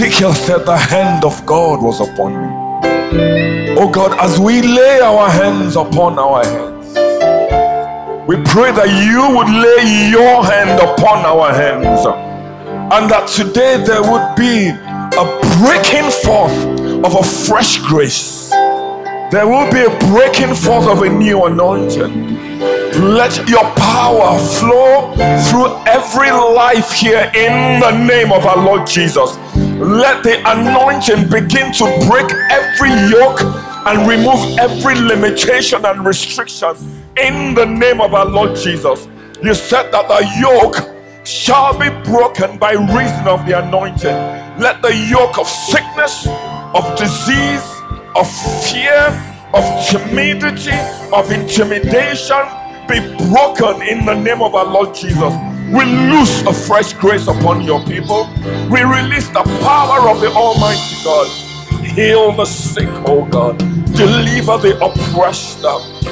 Ezekiel said, The hand of God was upon me. Oh God, as we lay our hands upon our heads, we pray that you would lay your hand upon our hands and that today there would be a breaking forth of a fresh grace. There will be a breaking forth of a new anointing. Let your power flow through every life here in the name of our Lord Jesus. Let the anointing begin to break every yoke and remove every limitation and restriction in the name of our Lord Jesus. You said that the yoke shall be broken by reason of the anointing. Let the yoke of sickness, of disease, of fear, of timidity, of intimidation be broken in the name of our Lord Jesus. We loose a fresh grace upon your people. We release the power of the Almighty God. Heal the sick, oh God. Deliver the oppressed.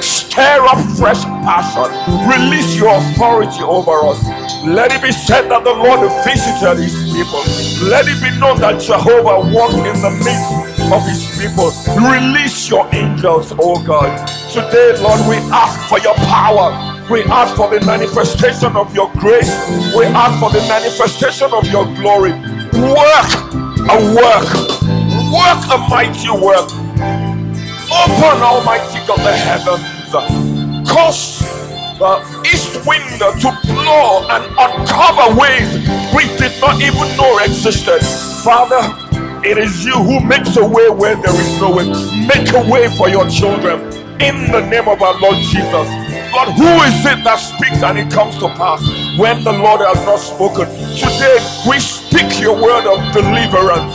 Stir up fresh passion. Release your authority over us. Let it be said that the Lord visited his people. Let it be known that Jehovah walked in the midst of his people. Release your angels, oh God. Today, Lord, we ask for your power. We ask for the manifestation of your grace. We ask for the manifestation of your glory. Work a work. Work a mighty work. Open, Almighty God, the heavens. Cause the east wind to blow and uncover ways we did not even know existed. Father, it is you who makes a way where there is no way. Make a way for your children in the name of our Lord Jesus. Lord, who is it that speaks and it comes to pass when the Lord has not spoken? Today, we speak your word of deliverance,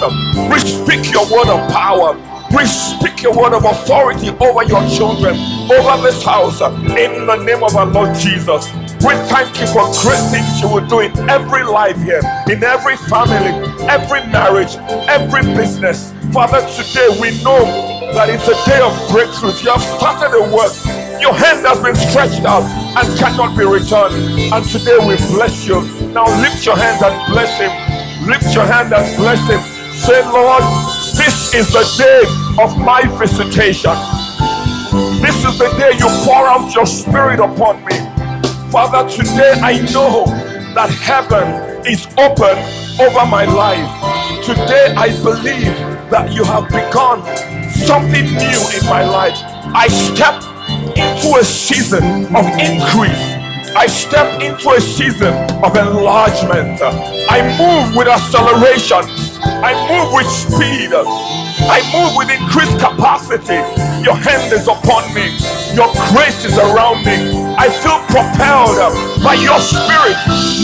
we speak your word of power. We speak your word of authority over your children, over this house, in the name of our Lord Jesus. We thank you for great things you will do in every life here, in every family, every marriage, every business. Father, today we know that it's a day of breakthroughs. You have started a work. Your hand has been stretched out and cannot be returned. And today we bless you. Now lift your hand and bless him. Lift your hand and bless him. Say, Lord, this is the day of my visitation. This is the day you pour out your spirit upon me. Father, today I know that heaven is open over my life. Today I believe that you have begun something new in my life. I step into a season of increase. I step into a season of enlargement. I move with acceleration. I move with speed. I move with increased capacity. Your hand is upon me. Your grace is around me. I feel propelled by your spirit.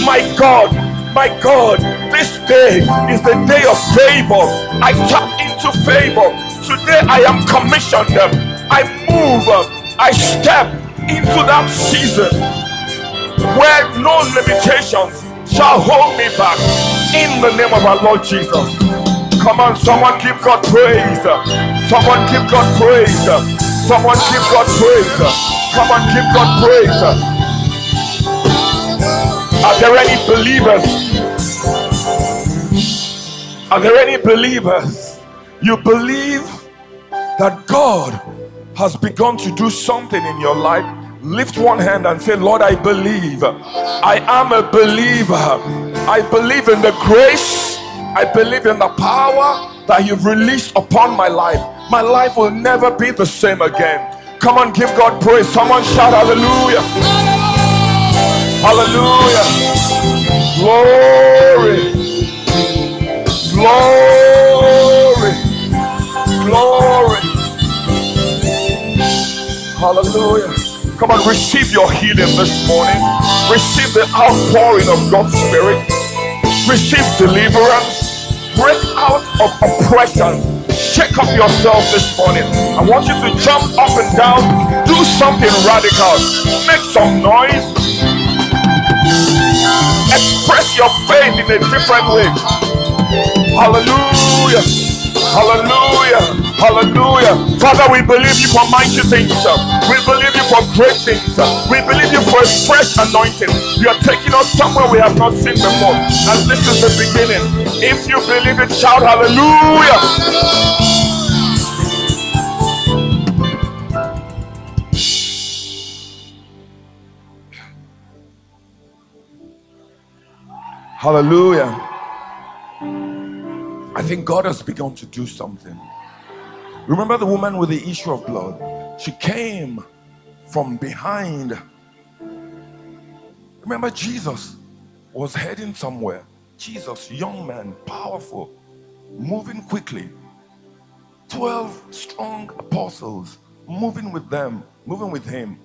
My God, my God, this day is the day of favor. I tap into favor. Today I am commissioned. I move. I step into that season where no limitations shall hold me back. In the name of our Lord Jesus. Come on, someone give God praise. Someone give God praise. Someone give God praise. Come on, give God praise. Are there any believers? Are there any believers? You believe that God has begun to do something in your life? Lift one hand and say, Lord, I believe. I am a believer. I believe in the grace. I believe in the power that you've released upon my life. My life will never be the same again. Come on, give God praise. Someone shout hallelujah. Hallelujah. Glory. Glory. Glory. Hallelujah. Come on, receive your healing this morning. Receive the outpouring of God's Spirit. Receive deliverance. Break out of oppression. Shake up yourself this morning. I want you to jump up and down. Do something radical. Make some noise. Express your faith in a different way. Hallelujah. Hallelujah. Hallelujah. Father, we believe you for mighty things. We believe you for great things. We believe you for a fresh anointing. You are taking us somewhere we have not seen before. And this is the beginning. If you believe it, shout hallelujah. Hallelujah. I think God has begun to do something. Remember the woman with the issue of blood? She came from behind. Remember, Jesus was heading somewhere. Jesus, young man, powerful, moving quickly. 12 strong apostles moving with them, moving with him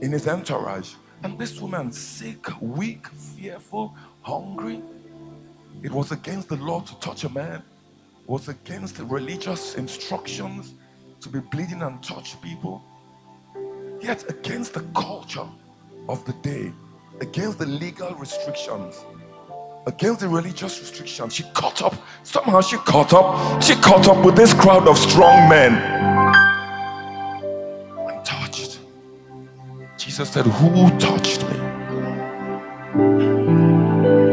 in his entourage. And this woman, sick, weak, fearful, hungry, it was against the law to touch a man was against the religious instructions to be bleeding and touch people, yet against the culture of the day, against the legal restrictions, against the religious restrictions. She caught up, somehow she caught up, she caught up with this crowd of strong men and touched. Jesus said, Who touched me?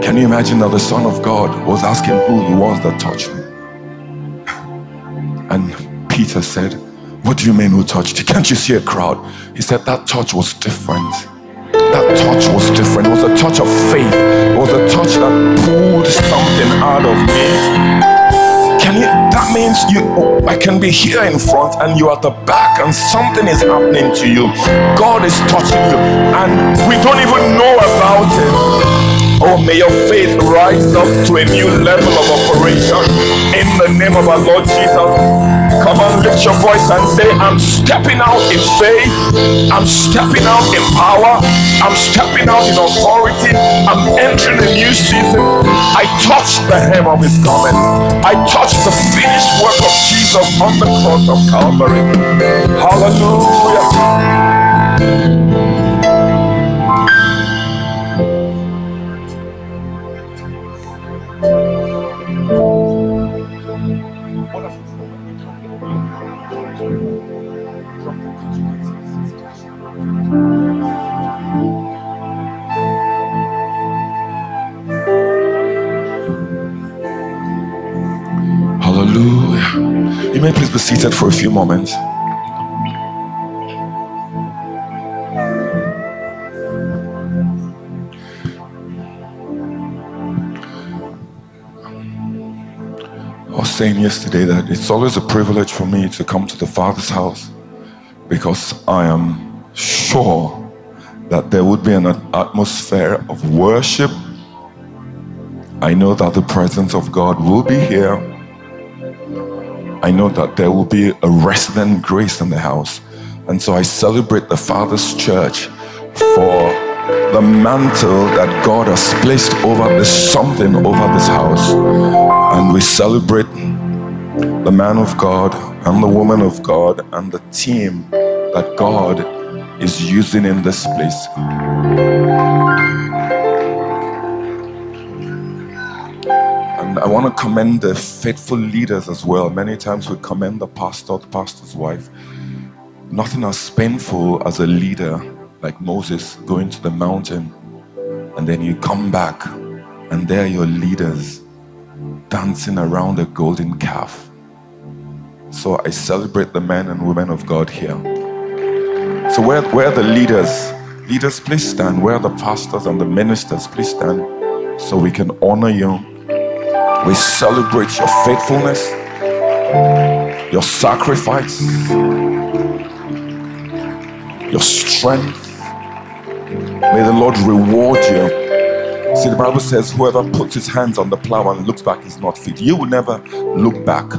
Can you imagine that the Son of God was asking who it was that touched me? Peter said, What do you mean who touched you? Can't you see a crowd? He said, That touch was different. That touch was different. It was a touch of faith. It was a touch that pulled something out of me. Can you that means you I can be here in front and you are at the back and something is happening to you. God is touching you and we don't even know about it. Oh, may your faith rise up to a new level of operation in the name of our Lord Jesus. Come on, lift your voice and say, I'm stepping out in faith. I'm stepping out in power. I'm stepping out in authority. I'm entering a new season. I touch the hem of his garment. I touch the finished work of Jesus on the cross of Calvary. Hallelujah. May please be seated for a few moments. I was saying yesterday that it's always a privilege for me to come to the Father's house because I am sure that there would be an atmosphere of worship. I know that the presence of God will be here. I know that there will be a resident grace in the house. And so I celebrate the Father's church for the mantle that God has placed over this something over this house. And we celebrate the man of God and the woman of God and the team that God is using in this place. And I want to commend the faithful leaders as well. Many times we commend the pastor, the pastor's wife. Nothing as painful as a leader like Moses going to the mountain and then you come back and there are your leaders dancing around a golden calf. So I celebrate the men and women of God here. So where, where the leaders, leaders please stand. Where are the pastors and the ministers please stand so we can honor you. We celebrate your faithfulness, your sacrifice, your strength. May the Lord reward you. See, the Bible says, whoever puts his hands on the plow and looks back is not fit. You will never look back.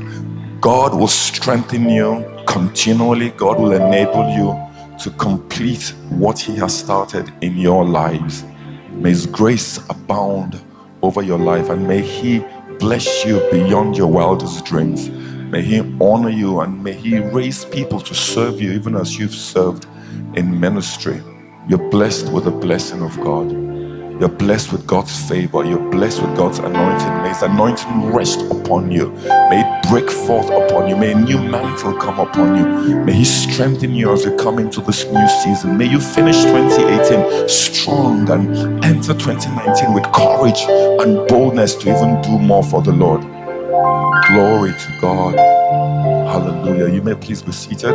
God will strengthen you continually. God will enable you to complete what He has started in your lives. May His grace abound over your life and may He bless you beyond your wildest dreams. May He honor you and may He raise people to serve you even as you've served in ministry. You're blessed with the blessing of God. You're blessed with God's favor. You're blessed with God's anointing. May His anointing rest upon you. May it break forth upon you. May a new mantle come upon you. May He strengthen you as you come into this new season. May you finish 2018 strong and enter 2019 with courage and boldness to even do more for the Lord. Glory to God. Hallelujah. You may please be seated.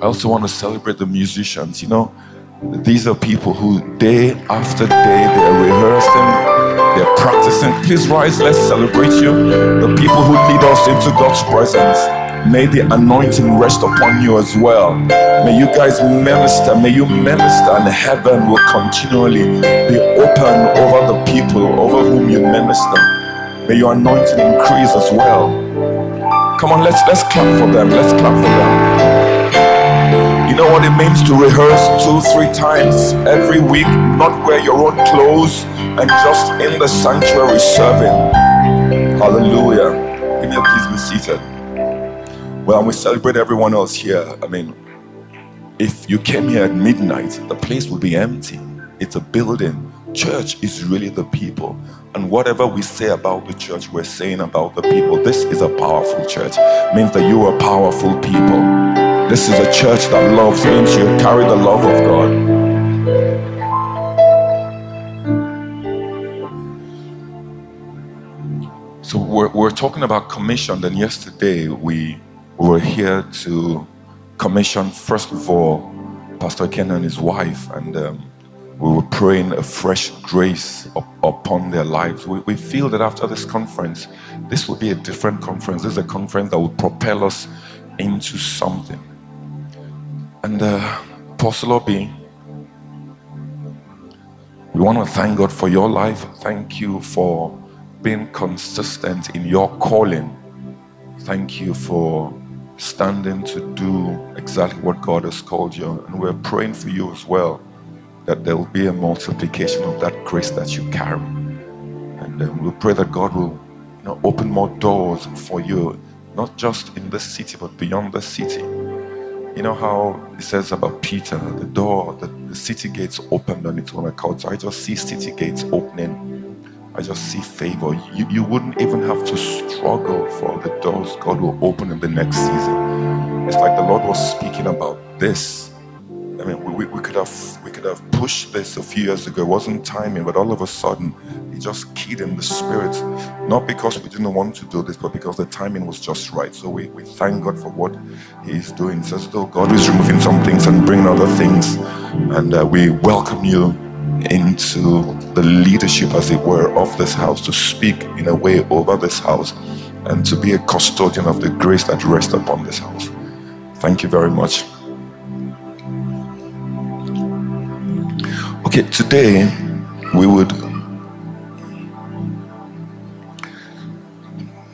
I also want to celebrate the musicians. You know, these are people who day after day they're rehearsing, they're practicing. Please rise, let's celebrate you. The people who lead us into God's presence. May the anointing rest upon you as well. May you guys minister. May you minister, and heaven will continually be open over the people over whom you minister. May your anointing increase as well. Come on, let's let's clap for them. Let's clap for them. Know what it means to rehearse two, three times every week, not wear your own clothes and just in the sanctuary serving. Hallelujah. Can you please be seated? Well, we celebrate everyone else here. I mean, if you came here at midnight, the place will be empty. It's a building. Church is really the people. And whatever we say about the church, we're saying about the people. This is a powerful church. It means that you are powerful people. This is a church that loves, means you carry the love of God. So we're, we're talking about commission. Then yesterday we were here to commission, first of all, Pastor Ken and his wife, and um, we were praying a fresh grace up, upon their lives. We, we, feel that after this conference, this will be a different conference. This is a conference that will propel us into something. And uh, Apostle Obi, we want to thank God for your life. Thank you for being consistent in your calling. Thank you for standing to do exactly what God has called you. And we're praying for you as well that there will be a multiplication of that grace that you carry. And um, we pray that God will you know, open more doors for you, not just in the city, but beyond the city. You know how it says about Peter, the door, the, the city gates opened on its own account. So I just see city gates opening. I just see favor. You, you wouldn't even have to struggle for the doors God will open in the next season. It's like the Lord was speaking about this I mean, we, we, could have we could have pushed this a few years ago. It wasn't timing, but all of a sudden, he just keyed in the spirit. Not because we didn't want to do this, but because the timing was just right. So we, we thank God for what He's doing. It's as though God is removing some things and bringing other things, and uh, we welcome you into the leadership, as it were, of this house to speak in a way over this house and to be a custodian of the grace that rests upon this house. Thank you very much. Okay, today we would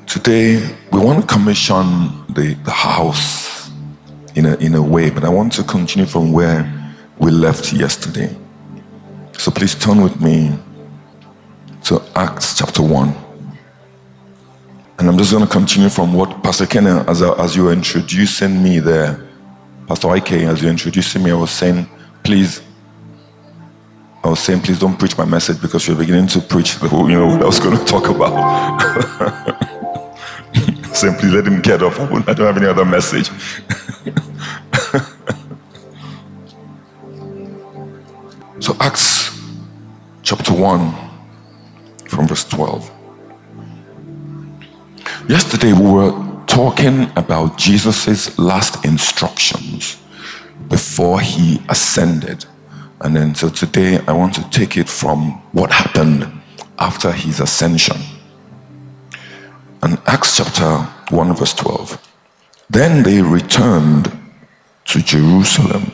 today we want to commission the, the house in a in a way, but I want to continue from where we left yesterday. So please turn with me to Acts chapter 1. And I'm just going to continue from what Pastor Ken, as, as you were introducing me there, Pastor IK, as you're introducing me, I was saying, please I was saying, please don't preach my message because you're beginning to preach the whole, you know, what I was going to talk about. please let him get off. I, I don't have any other message. so, Acts chapter 1, from verse 12. Yesterday, we were talking about Jesus' last instructions before he ascended and then, so today I want to take it from what happened after his ascension. And Acts chapter 1, verse 12. Then they returned to Jerusalem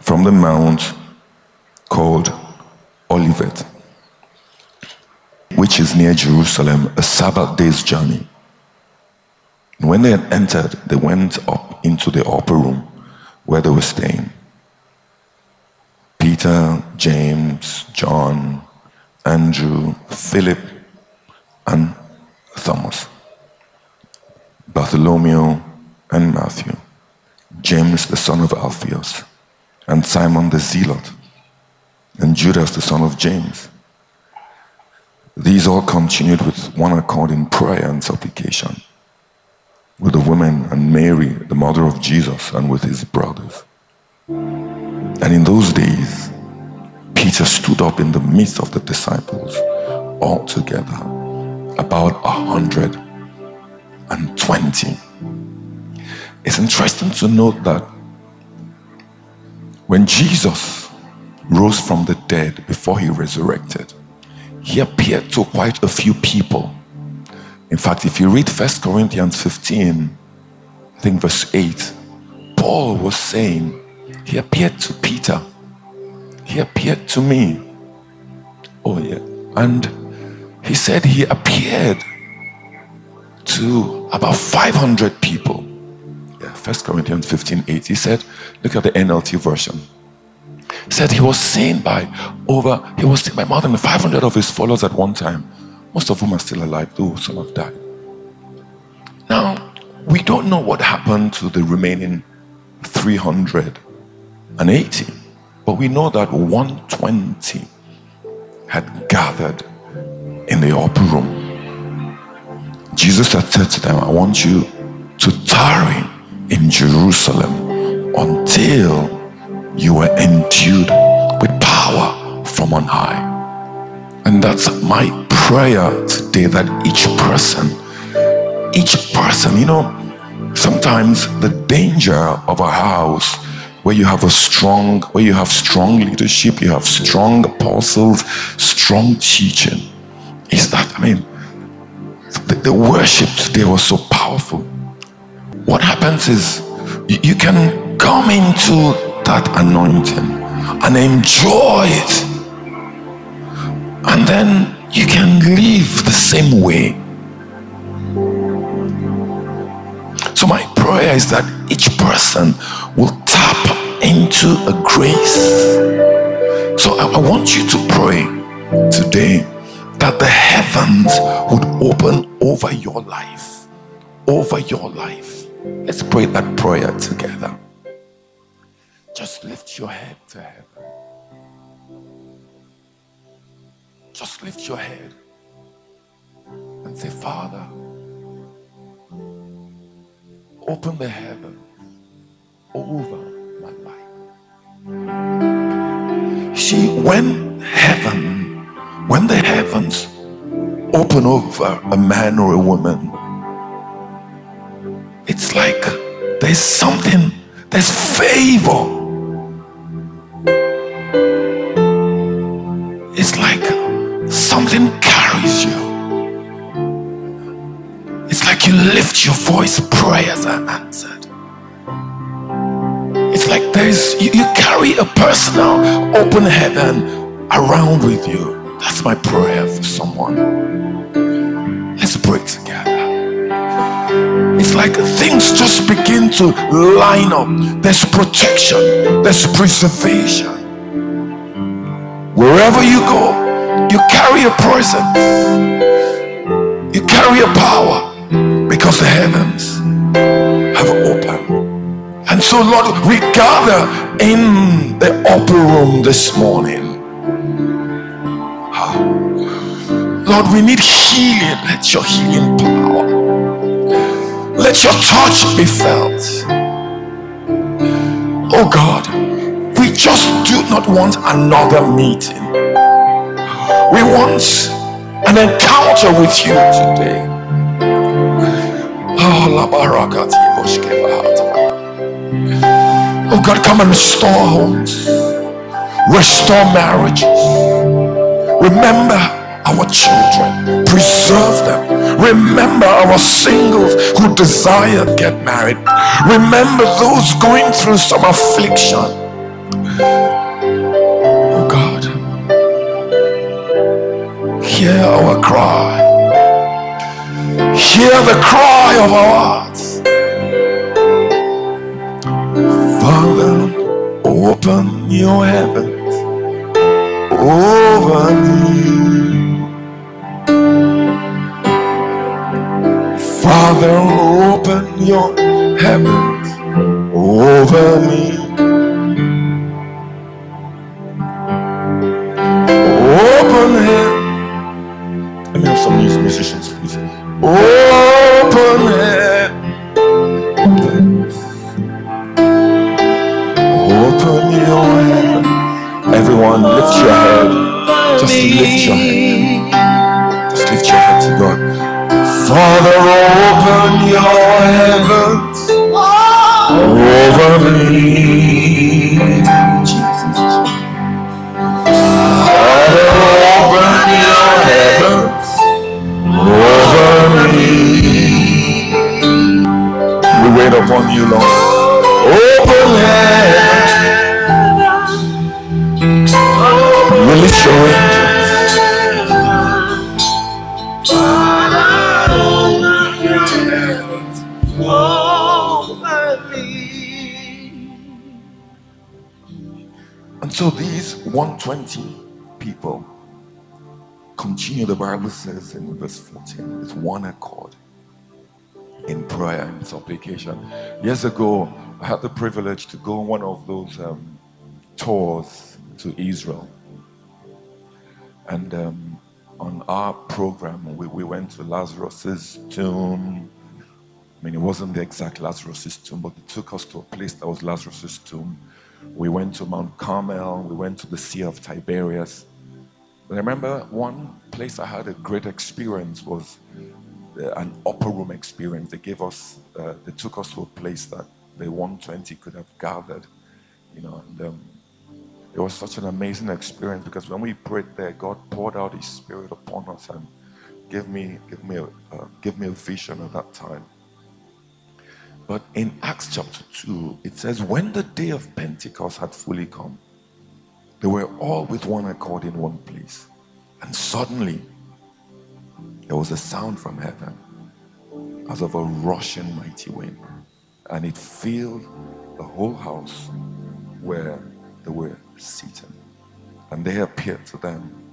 from the mount called Olivet, which is near Jerusalem, a Sabbath day's journey. When they had entered, they went up into the upper room where they were staying. Peter, James, John, Andrew, Philip, and Thomas, Bartholomew and Matthew, James the son of Alphaeus, and Simon the Zealot, and Judas the son of James. These all continued with one accord in prayer and supplication with the women and Mary, the mother of Jesus, and with his brothers. And in those days, Peter stood up in the midst of the disciples, all together, about a hundred and twenty. It's interesting to note that when Jesus rose from the dead before he resurrected, he appeared to quite a few people. In fact, if you read 1 Corinthians 15, I think verse 8, Paul was saying, He appeared to Peter, He appeared to me. Oh, yeah. And he said he appeared to about 500 people. Yeah, 1 Corinthians 15 8. He said, Look at the NLT version said he was seen by over, he was seen by more than 500 of his followers at one time. Most of whom are still alive, though some have died. Now, we don't know what happened to the remaining 380, but we know that 120 had gathered in the upper room. Jesus had said to them, I want you to tarry in Jerusalem until you were endued with power from on high. And that's my prayer today that each person, each person, you know, sometimes the danger of a house where you have a strong, where you have strong leadership, you have strong apostles, strong teaching, is that, I mean, the, the worship today was so powerful. What happens is you, you can come into that anointing and enjoy it. And then you can live the same way. So, my prayer is that each person will tap into a grace. So, I, I want you to pray today that the heavens would open over your life. Over your life. Let's pray that prayer together. Just lift your head to heaven. Just lift your head and say, Father, open the heaven over my life. See, when heaven, when the heavens open over a man or a woman, it's like there's something, there's favor it's like something carries you. It's like you lift your voice, prayers are answered. Like there's you, you carry a personal open heaven around with you. That's my prayer for someone. Let's pray together. It's like things just begin to line up. There's protection, there's preservation. Wherever you go, you carry a presence, you carry a power because the heavens have opened. And so, Lord, we gather in the upper room this morning. Ah. Lord, we need healing. Let your healing power, let your touch be felt. Oh God we just do not want another meeting. We want an encounter with you today. Oh, oh God, come and restore homes, restore marriages. Remember our children, preserve them. Remember our singles who desire to get married. Remember those going through some affliction. Oh God, hear our cry. Hear the cry of our Father, open your heavens over me. Father, open your heavens over me. Open it. Let me have some musicians, please. Open it. Everyone, lift your head. Just lift your head. Just lift your head to God. Father, open your heavens over me. Father, open your heavens over me. We wait upon you, Lord. Open heaven. Release. And so these 120 people continue, the Bible says in verse 14, with one accord in prayer and supplication. Years ago, I had the privilege to go on one of those um, tours to Israel. And um, on our program, we, we went to Lazarus's tomb. I mean, it wasn't the exact Lazarus's tomb, but it took us to a place that was Lazarus's tomb. We went to Mount Carmel. We went to the Sea of Tiberias. I remember one place I had a great experience was uh, an upper room experience. They gave us, uh, they took us to a place that the 120 could have gathered, you know. And um, it was such an amazing experience because when we prayed there, God poured out His Spirit upon us and gave me, gave me, a, uh, me a vision at that time. But in Acts chapter 2, it says, When the day of Pentecost had fully come, they were all with one accord in one place. And suddenly, there was a sound from heaven as of a rushing mighty wind. And it filled the whole house where they were seated. And there appeared to them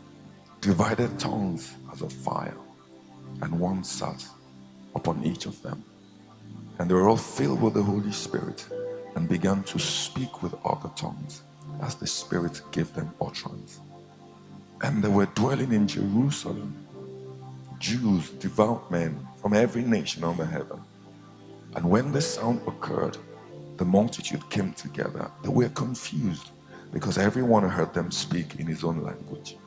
divided tongues as of fire, and one sat upon each of them. And they were all filled with the Holy Spirit and began to speak with other tongues as the Spirit gave them utterance. And they were dwelling in Jerusalem, Jews, devout men from every nation under heaven. And when the sound occurred, the multitude came together. They were confused because everyone heard them speak in his own language.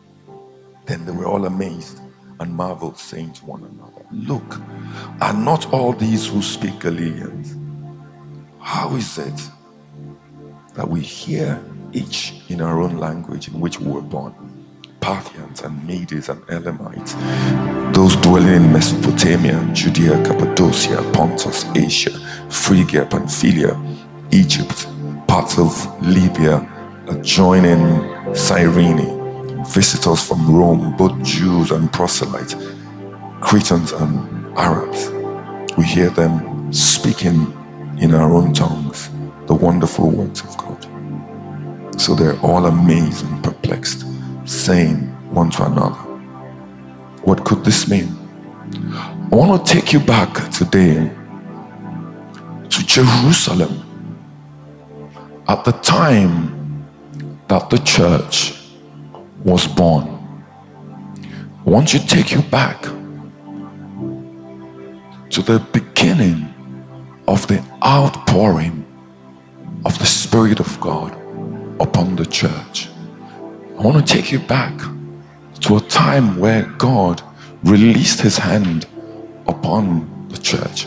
Then they were all amazed and marveled, saying to one another, Look, are not all these who speak Galileans? How is it that we hear each in our own language in which we were born? Parthians and Medes and Elamites, those dwelling in Mesopotamia, Judea, Cappadocia, Pontus, Asia, Phrygia, Pamphylia, Egypt, parts of Libya, adjoining Cyrene, visitors from Rome, both Jews and proselytes, Cretans and Arabs. We hear them speaking in our own tongues the wonderful words of God. So they're all amazed and perplexed, saying one to another, What could this mean? I want to take you back today to Jerusalem at the time that the church was born. I want to take you back to the beginning of the outpouring of the Spirit of God upon the church. I want to take you back to a time where God released his hand upon the church.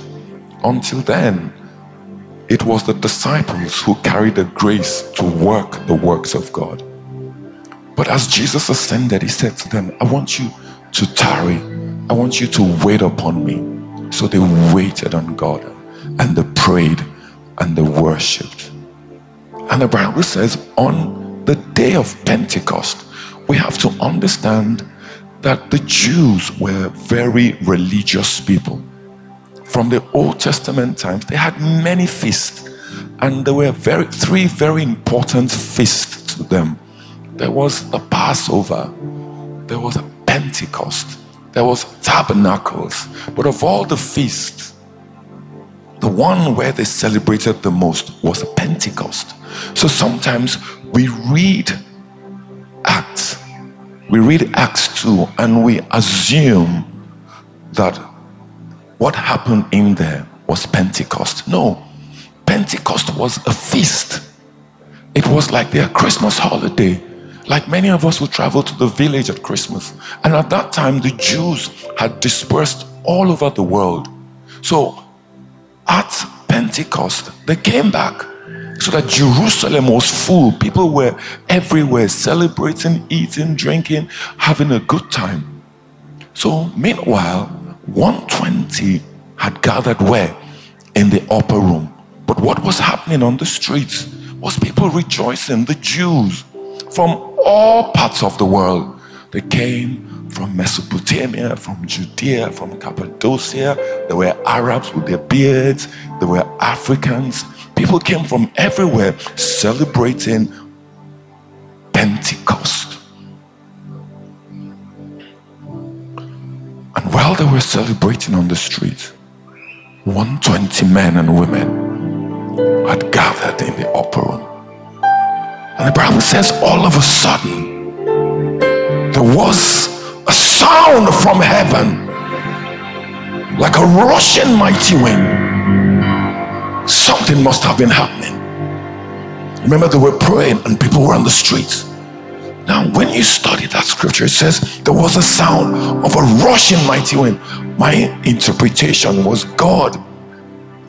Until then, it was the disciples who carried the grace to work the works of God. But as Jesus ascended, he said to them, I want you to tarry, I want you to wait upon me. So they waited on God and they prayed and they worshiped. And the Bible says, on the day of Pentecost, we have to understand that the Jews were very religious people. From the Old Testament times, they had many feasts And there were very three very important feasts to them. There was the Passover, there was a Pentecost, there was tabernacles. But of all the feasts, the one where they celebrated the most was Pentecost. So sometimes we read Acts, we read Acts 2, and we assume that what happened in there was Pentecost. No, Pentecost was a feast. It was like their Christmas holiday. Like many of us would travel to the village at Christmas. And at that time, the Jews had dispersed all over the world. So at Pentecost, they came back so that Jerusalem was full. People were everywhere celebrating, eating, drinking, having a good time. So, meanwhile, 120 had gathered where? In the upper room. But what was happening on the streets was people rejoicing, the Jews from all parts of the world. They came from Mesopotamia, from Judea, from Cappadocia. There were Arabs with their beards, there were Africans. People came from everywhere celebrating Pentecost. While they were celebrating on the street, 120 men and women had gathered in the upper room. And the Bible says, all of a sudden, there was a sound from heaven like a rushing mighty wind. Something must have been happening. Remember, they were praying and people were on the streets. Now, when you study that scripture, it says there was a sound of a rushing mighty wind. My interpretation was God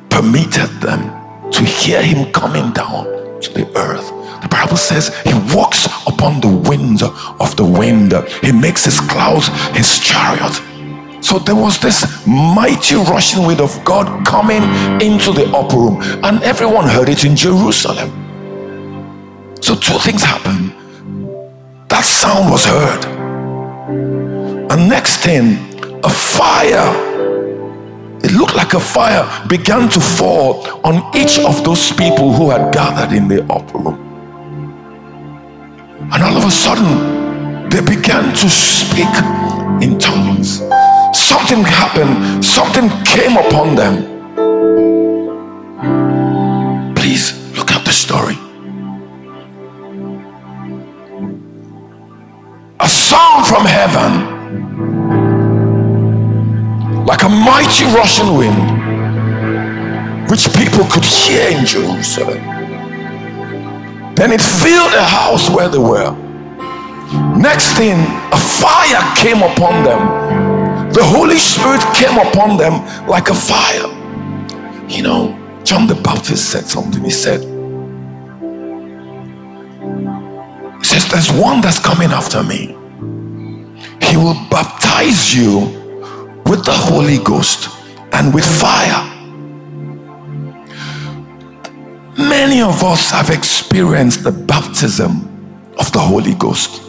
permitted them to hear him coming down to the earth. The Bible says he walks upon the winds of the wind. He makes his clouds his chariot. So there was this mighty rushing wind of God coming into the upper room, and everyone heard it in Jerusalem. So two things happened. That sound was heard. And next thing, a fire it looked like a fire began to fall on each of those people who had gathered in the upper room. And all of a sudden, they began to speak in tongues. Something happened, something came upon them. Please look at the story. A sound from heaven like a mighty rushing wind, which people could hear in Jerusalem. Then it filled the house where they were. Next thing, a fire came upon them. The Holy Spirit came upon them like a fire. You know, John the Baptist said something. He said, says, There's one that's coming after me. He will baptize you with the Holy Ghost and with fire. Many of us have experienced the baptism of the Holy Ghost,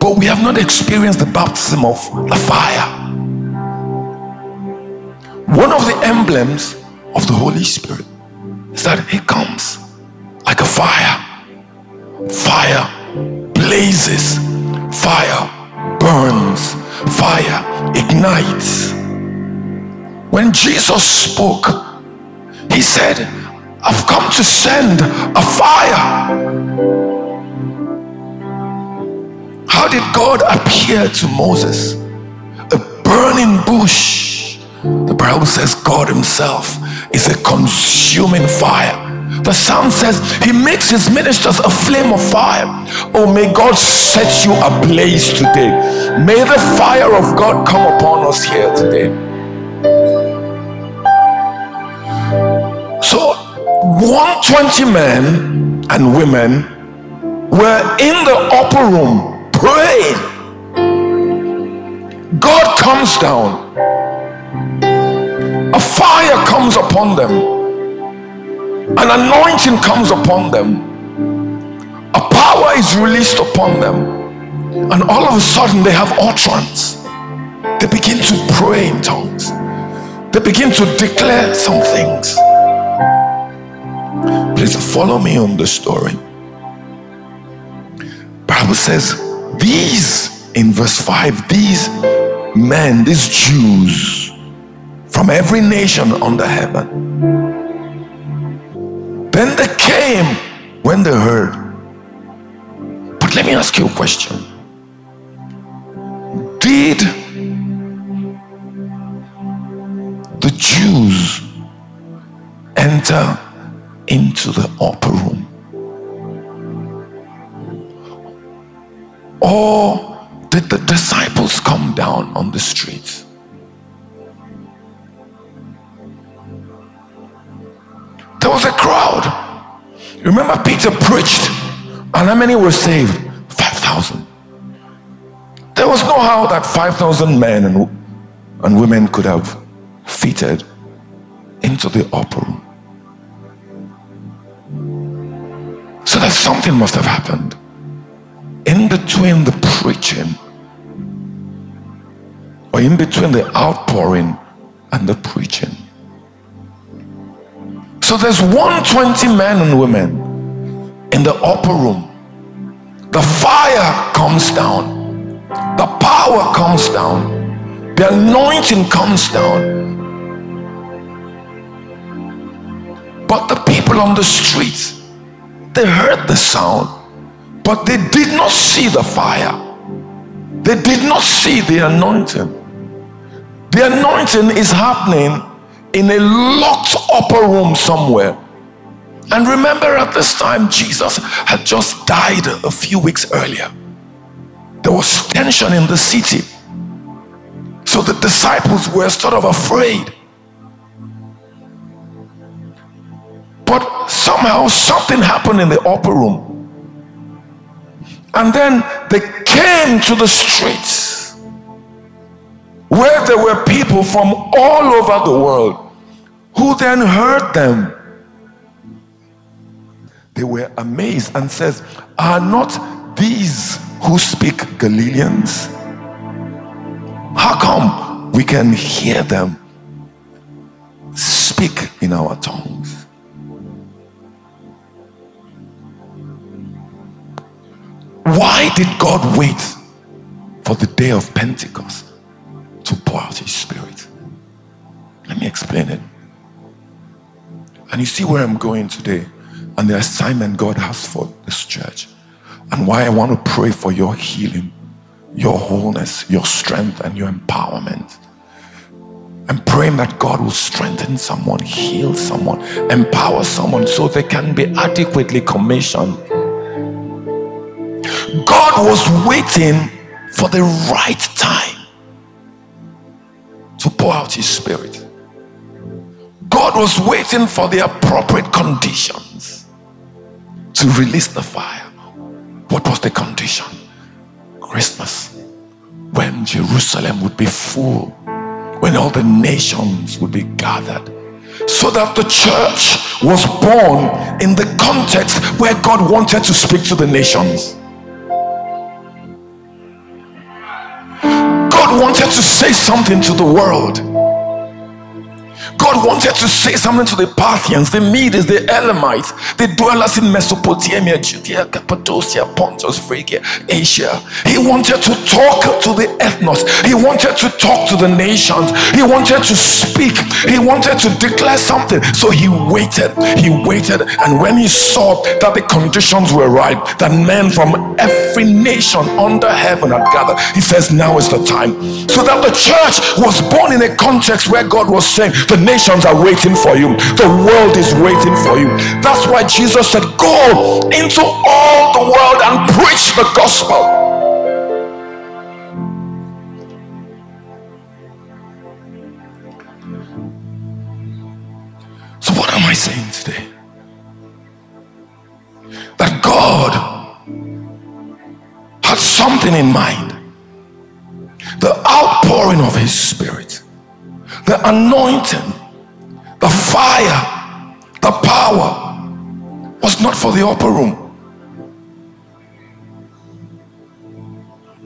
but we have not experienced the baptism of the fire. One of the emblems of the Holy Spirit is that He comes like a fire. Fire blazes, fire burns, fire ignites. When Jesus spoke, he said, I've come to send a fire. How did God appear to Moses? A burning bush. The Bible says God Himself is a consuming fire. The psalm says he makes his ministers a flame of fire. Oh, may God set you ablaze today. May the fire of God come upon us here today. So, 120 men and women were in the upper room praying. God comes down, a fire comes upon them an anointing comes upon them, a power is released upon them, and all of a sudden they have utterance. They begin to pray in tongues, they begin to declare some things. Please follow me on the story. Bible says these in verse 5 these men these Jews from every nation under heaven then they came when they heard. But let me ask you a question. Did the Jews enter into the upper room? Or did the disciples come down on the streets? There was a crowd. Remember, Peter preached, and how many were saved? 5,000. There was no how that 5,000 men and, and women could have fitted into the upper room. So that something must have happened in between the preaching or in between the outpouring and the preaching. So there's 120 men and women in the upper room. The fire comes down, the power comes down, the anointing comes down. But the people on the streets, they heard the sound but they did not see the fire. They did not see the anointing. The anointing is happening in a locked upper room somewhere. And remember, at this time, Jesus had just died a few weeks earlier. There was tension in the city. So the disciples were sort of afraid. But somehow something happened in the upper room. And then they came to the streets where there were people from all over the world who then heard them. They were amazed and says, Are not these who speak Galileans? How come we can hear them speak in our tongues? Why did God wait for the day of Pentecost to pour out his spirit? Let me explain it. And you see where I'm going today and the assignment God has for this church and why I want to pray for your healing, your wholeness, your strength, and your empowerment. I'm praying that God will strengthen someone, heal someone, empower someone so they can be adequately commissioned God was waiting for the right time to pour out his spirit. God was waiting for the appropriate conditions to release the fire. What was the condition? Christmas, when Jerusalem would be full, when all the nations would be gathered, so that the church was born in the context where God wanted to speak to the nations. God wanted to say something to the world. God wanted to say something to the Parthians, the Medes, the Elamites, the dwellers in Mesopotamia, Judea, Cappadocia, Pontus, Phrygia, Asia. He wanted to talk to the ethnos. He wanted to talk to the nations. He wanted to speak. He wanted to declare something. So he waited. He waited. And when he saw that the conditions were right, that men from every nation under heaven had gathered, he says, Now is the time. So that the church was born in a context where God was saying, The nations are waiting for you, the world is waiting for you. That's why Jesus said, Go into all the world and preach the gospel. So, what am I saying today? That God had something in mind the outpouring of His Spirit the anointing, the fire, the power was not for the upper room.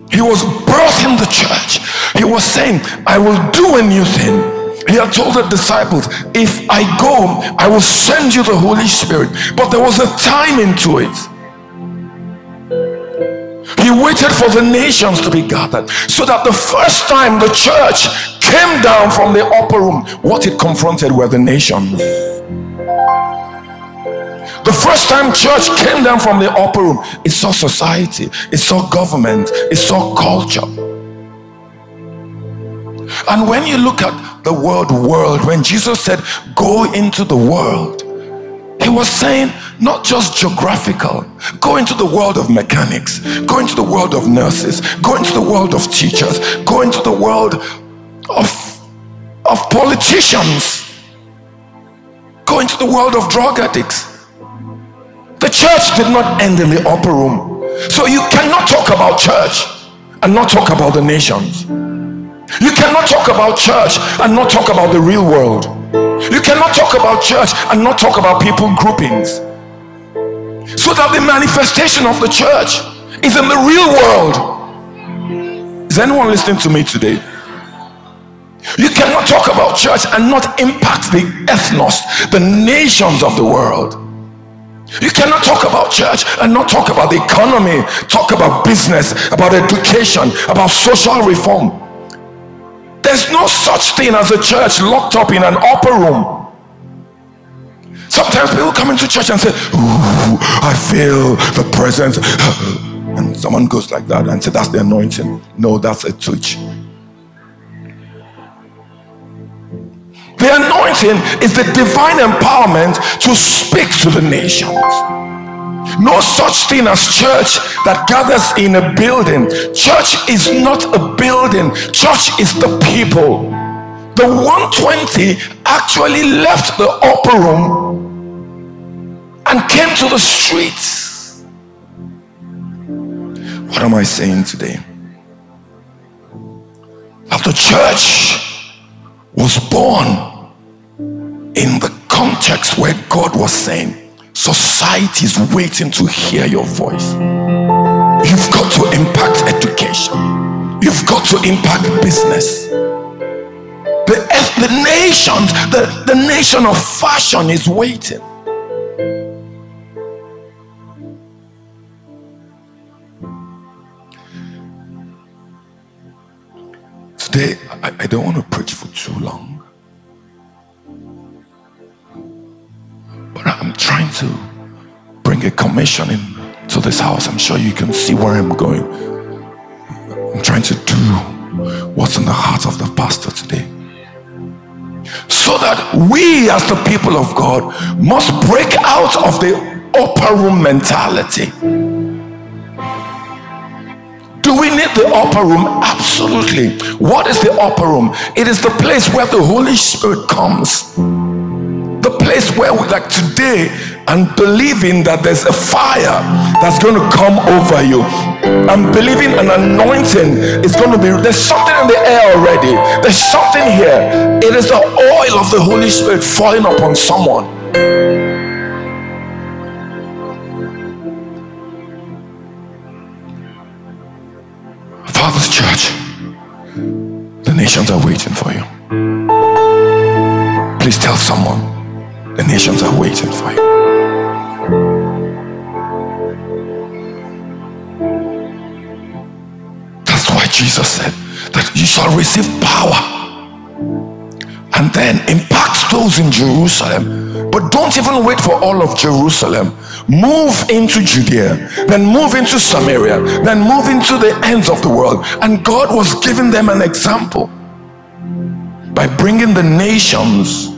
He was birthing the church. He was saying, I will do a new thing. He had told the disciples, If I go, I will send you the Holy Spirit. But there was a time into it. He waited for the nations to be gathered so that the first time the church came down from the upper room, what it confronted were the nations. The first time church came down from the upper room, it saw society, it saw government, it saw culture. And when you look at the word world, when Jesus said, Go into the world, he was saying not just geographical, go into the world of mechanics, go into the world of nurses, go into the world of teachers, go into the world of, of politicians, go into the world of drug addicts. The church did not end in the upper room. So you cannot talk about church and not talk about the nations. You cannot talk about church and not talk about the real world. You cannot talk about church and not talk about people groupings. So that the manifestation of the church is in the real world. Is anyone listening to me today? You cannot talk about church and not impact the ethnos, the nations of the world. You cannot talk about church and not talk about the economy, talk about business, about education, about social reform. There's no such thing as a church locked up in an upper room. Sometimes people come into church and say, Ooh, I feel the presence. And someone goes like that and say, That's the anointing. No, that's a touch. The anointing is the divine empowerment to speak to the nations. No such thing as church that gathers in a building. Church is not a building, church is the people. The 120 actually left the upper room and came to the streets. What am I saying today? That the church was born in the context where God was saying, Society is waiting to hear your voice. You've got to impact education, you've got to impact business. The, the nations, the, the nation of fashion is waiting. Today, I, I don't want to preach for too long. But I'm trying to bring a commission in to this house. I'm sure you can see where I'm going. I'm trying to do what's in the heart of the pastor today. So that we, as the people of God, must break out of the upper room mentality. Do we need the upper room? Absolutely. What is the upper room? It is the place where the Holy Spirit comes place where we like today and believing that there's a fire that's going to come over you. And believing an anointing is going to be there's something in the air already. There's something here. It is the oil of the holy spirit falling upon someone. Father's church the nations are waiting for you. Please tell someone the nations are waiting for you. That's why Jesus said that you shall receive power and then impact those in Jerusalem. But don't even wait for all of Jerusalem. Move into Judea, then move into Samaria, then move into the ends of the world. And God was giving them an example by bringing the nations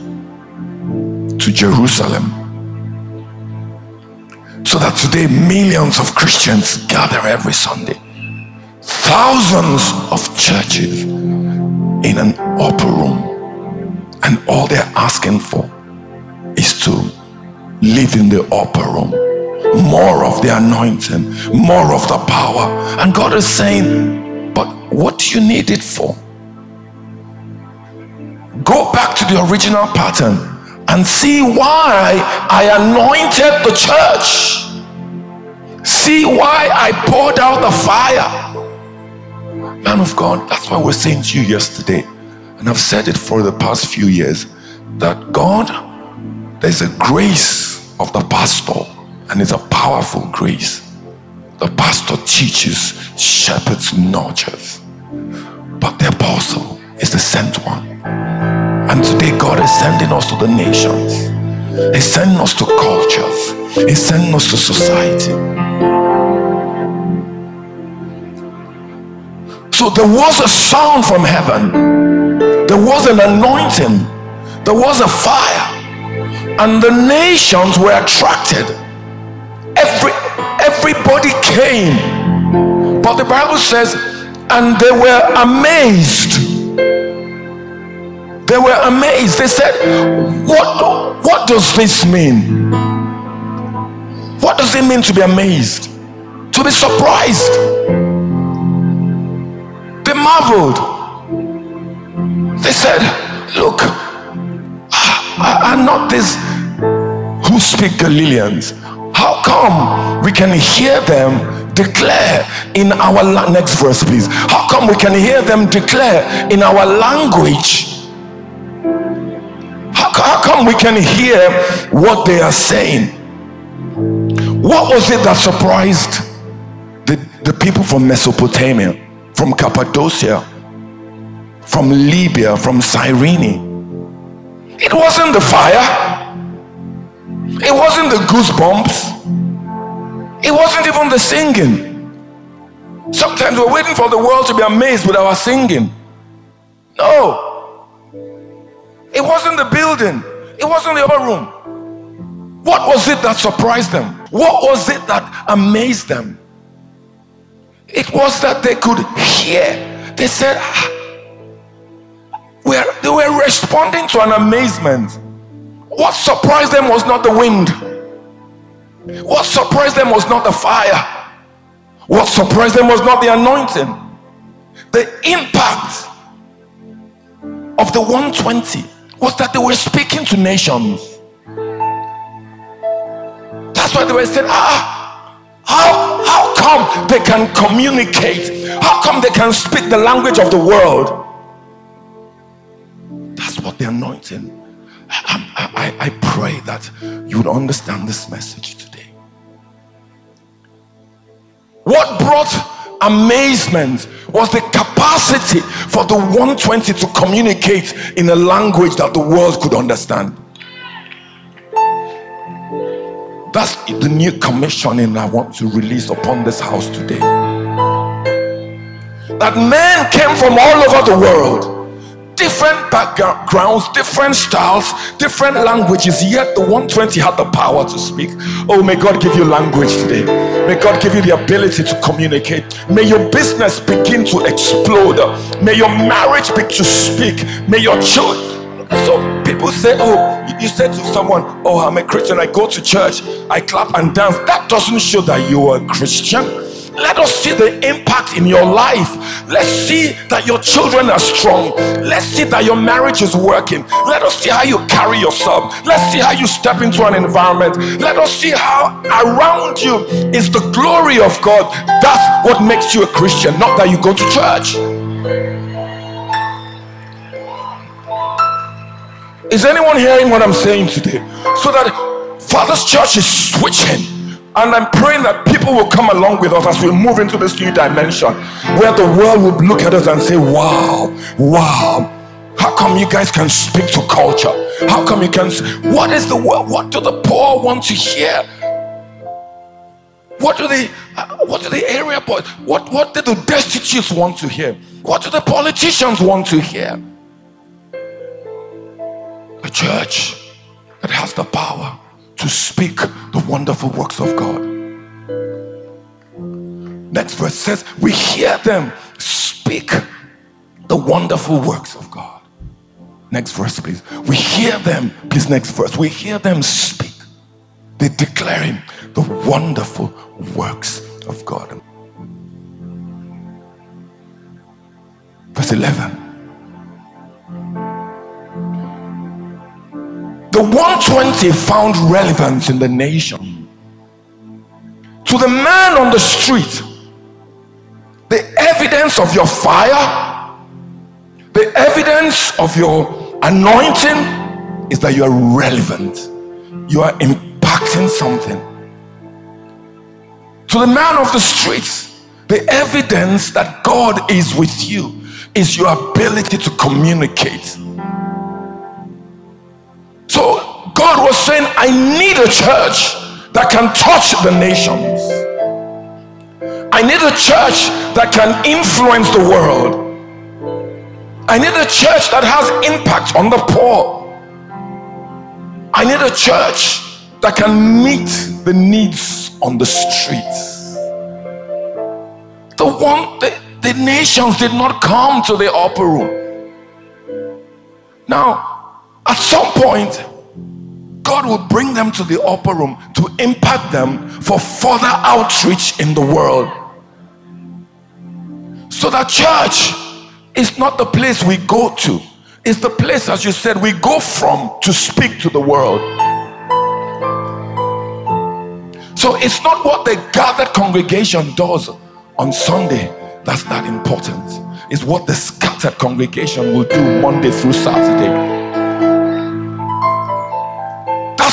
to Jerusalem. So that today millions of Christians gather every Sunday. Thousands of churches in an upper room. And all they're asking for is to live in the upper room. More of the anointing, more of the power. And God is saying, but what do you need it for? Go back to the original pattern and see why I anointed the church. See why I poured out the fire. Man of God, that's why we're saying to you yesterday And I've said it for the past few years that God, there's a grace of the pastor, and it's a powerful grace. The pastor teaches, shepherds, nurtures, but the apostle is the sent one. And today, God is sending us to the nations, He's sending us to cultures, He's sending us to society. So there was a sound from heaven, there was an anointing, there was a fire, and the nations were attracted. Every everybody came, but the Bible says, and they were amazed. They were amazed. They said, What, what does this mean? What does it mean to be amazed? To be surprised? They marveled. They said, Look, are not these who speak Galileans? How come we can hear them declare in our next verse, please? How come we can hear them declare in our language? How, come we can hear what they are saying? What was it that surprised the, the people from Mesopotamia, from Cappadocia, from Libya, from Cyrene? It wasn't the fire. It wasn't the goosebumps. It wasn't even the singing. Sometimes we're waiting for the world to be amazed with our singing. No. It wasn't the building. It wasn't the upper room. What was it that surprised them? What was it that amazed them? It was that they could hear. They said, ah, they were responding to an amazement. What surprised them was not the wind. What surprised them was not the fire. What surprised them was not the anointing. The impact of the 120 was that they were speaking to nations. That's why they were saying, ah, how, how come they can communicate? How come they can speak the language of the world? That's what the anointing I, I, I pray that you would understand this message today. What brought amazement was the capacity for the 120 to communicate in a language that the world could understand. That's the new commissioning I want to release upon this house today. That men came from all over the world different backgrounds, different styles, different languages, yet the 120 had the power to speak. Oh, may God give you language today. May God give you the ability to communicate. May your business begin to explode. May your marriage begin to speak. May your children. So people say, Oh, you said to someone, Oh, I'm a Christian, I go to church, I clap and dance. That doesn't show that you're a Christian. Let us see the impact in your life. Let's see that your children are strong. Let's see that your marriage is working. Let us see how you carry yourself. Let's see how you step into an environment. Let us see how around you is the glory of God. That's what makes you a Christian, not that you go to church. Is anyone hearing what I'm saying today? So that Father's church is switching and I'm praying that people will come along with us as we move into this new dimension where the world will look at us and say, Wow, wow. How come you guys can speak to culture? How come you can? What is the world? What do the poor want to hear? What do the uh, What do the area boys? What What do the destitutes want to hear? What do the politicians want to hear? A church that has the power to speak the wonderful works of God. Next verse says, We hear them speak the wonderful works of God. Next verse, please. We hear them, please, next verse. We hear them speak. They're declaring the wonderful works of God. Verse 11. The 120 found relevance in the nation. To the man on the street, the evidence of your fire, The evidence of your anointing is that you are relevant, you are impacting something. To the man of the streets, the evidence that God is with you is your ability to communicate. So God was saying, I need a church that can touch the nations. I need a church that can influence the world. I need a church that has impact on the poor. I need a church that can meet the needs on the streets. The one the, the nations did not come to the upper room. Now, at some point, God will bring them to the upper room to impact them for further outreach in the world. So that church is not the place we go to, it's the place, as you said, we go from to speak to the world. So it's not what the gathered congregation does on Sunday that's that important. It's what the scattered congregation will do Monday through Saturday.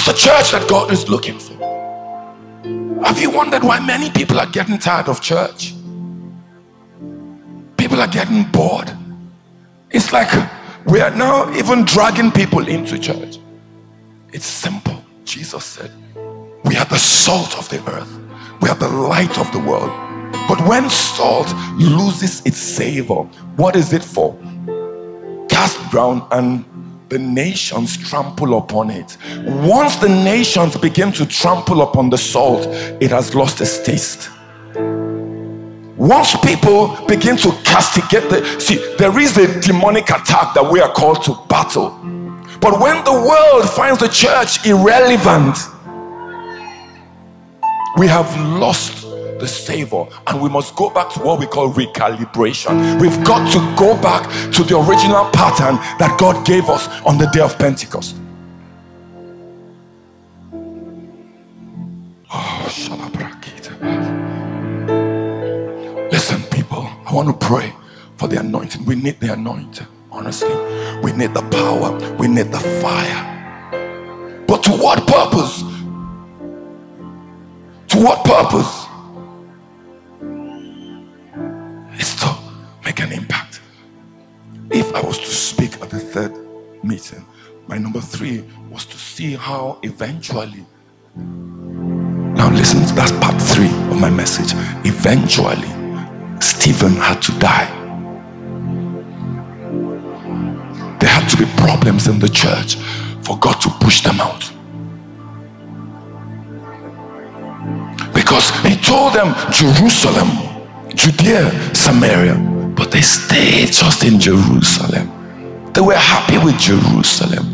The church that God is looking for. Have you wondered why many people are getting tired of church? People are getting bored. It's like we are now even dragging people into church. It's simple. Jesus said, we are the salt of the earth. We are the light of the world. But when salt loses its savor, what is it for? Cast ground and the nations trample upon it. Once the nations begin to trample upon the salt, it has lost its taste. Once people begin to castigate the see, there is a demonic attack that we are called to battle. But when the world finds the church irrelevant, we have lost the savor and we must go back to what we call recalibration. We've got to go back to the original pattern that God gave us on the day of Pentecost. Oh, Listen, people, I want to pray for the anointing. We need the anointing, honestly. We need the power, we need the fire. But to what purpose? To what purpose? To make an impact. If I was to speak at the third meeting, my number three was to see how eventually. Now, listen, that's part three of my message. Eventually, Stephen had to die. There had to be problems in the church for God to push them out. because he told them Jerusalem, Judea, Samaria, but they stayed just in Jerusalem. They were happy with Jerusalem.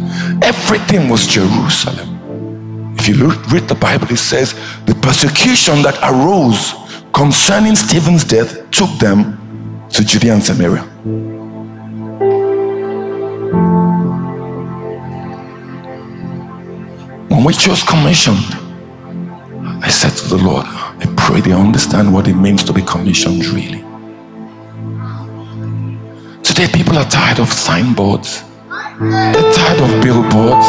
Everything was Jerusalem. If you look, read the Bible, it says the persecution that arose concerning Stephen's death took them to Judea and Samaria. When we chose commission, I said to the Lord, I pray they understand what it means to be commissioned really. Today, people are tired of signboards, they're tired of billboards.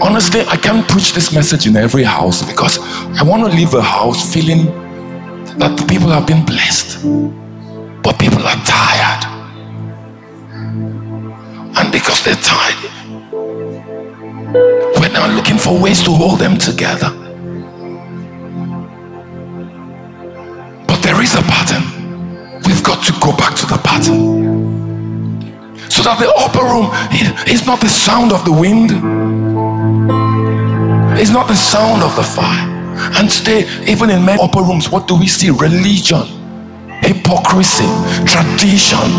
Honestly, I can't preach this message in every house because I want to leave a house feeling that the people have been blessed. But people are tired. And because they're tired, we're now looking for ways to hold them together. There is a pattern. We've got to go back to the pattern. So that the upper room is not the sound of the wind, it's not the sound of the fire. And today, even in many upper rooms, what do we see? Religion, hypocrisy, tradition,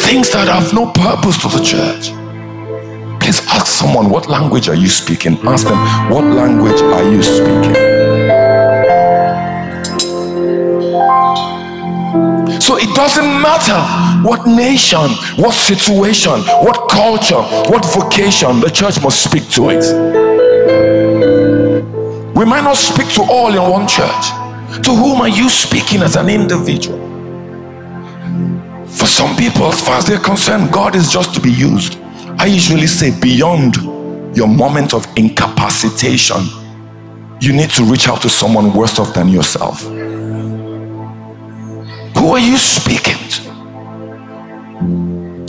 things that have no purpose to the church. Please ask someone, what language are you speaking? Ask them, what language are you speaking? So it doesn't matter what nation, what situation, what culture, what vocation, the church must speak to it. We might not speak to all in one church. To whom are you speaking as an individual? For some people, as far as they're concerned, God is just to be used. I usually say, beyond your moment of incapacitation, you need to reach out to someone worse off than yourself. Who are you speaking to?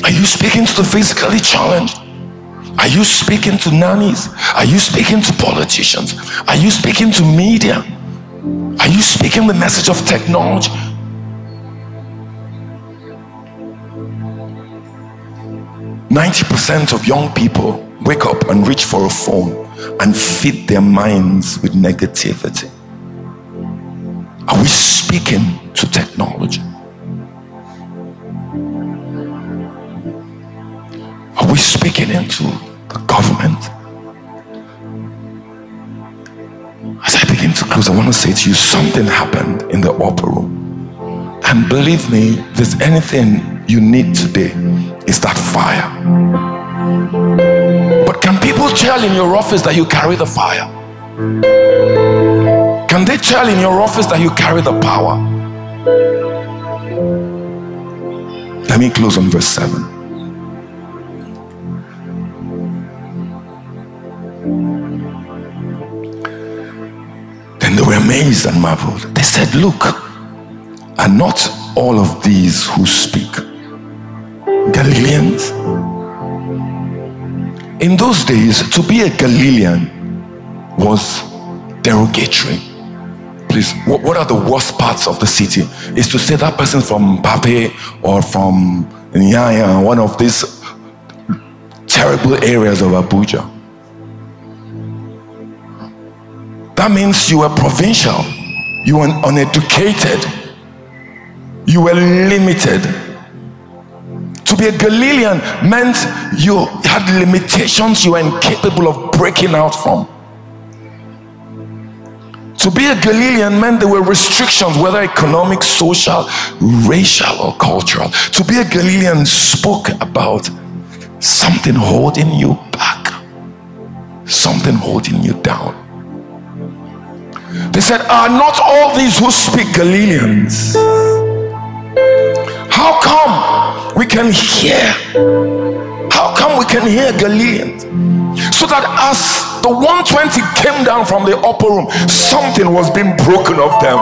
Are you speaking to the physically challenged? Are you speaking to nannies? Are you speaking to politicians? Are you speaking to media? Are you speaking the message of technology? Ninety percent of young people wake up and reach for a phone and feed their minds with negativity. Are we speaking to technology? Are we speaking into the government? As I begin to close, I want to say to you something happened in the upper room. And believe me, if there's anything you need today, is that fire. But can people tell in your office that you carry the fire? Can they tell in your office that you carry the power? Let me close on verse 7. Then they were amazed and marveled. They said, Look, are not all of these who speak Galileans? In those days, to be a Galilean was derogatory. Please, what, what are the worst parts of the city? Is to say that person from Mpape or from Nyanya, one of these terrible areas of Abuja. That means you were provincial, you were uneducated, you were limited. To be a Galilean meant you had limitations you were incapable of breaking out from. To be a Galilean meant there were restrictions, whether economic, social, racial, or cultural. To be a Galilean spoke about something holding you back, something holding you down. They said, Are not all these who speak Galileans? How come we can hear? How come we can hear Galileans? So that as the 120 came down from the upper room, something was being broken of them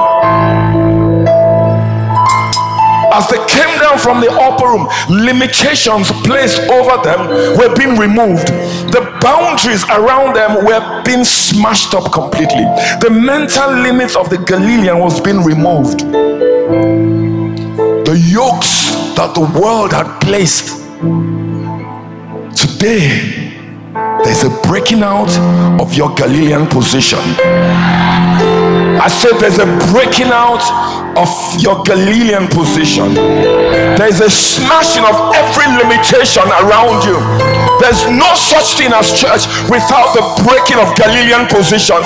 as they came down from the upper room, limitations placed over them were being removed. The boundaries around them were being smashed up completely. The mental limits of the Galilean was being removed. The yokes that the world had placed today there's a breaking out of your Galilean position. I said there's a breaking out of your Galilean position. There's a smashing of every limitation around you. There's no such thing as church without the breaking of Galilean position.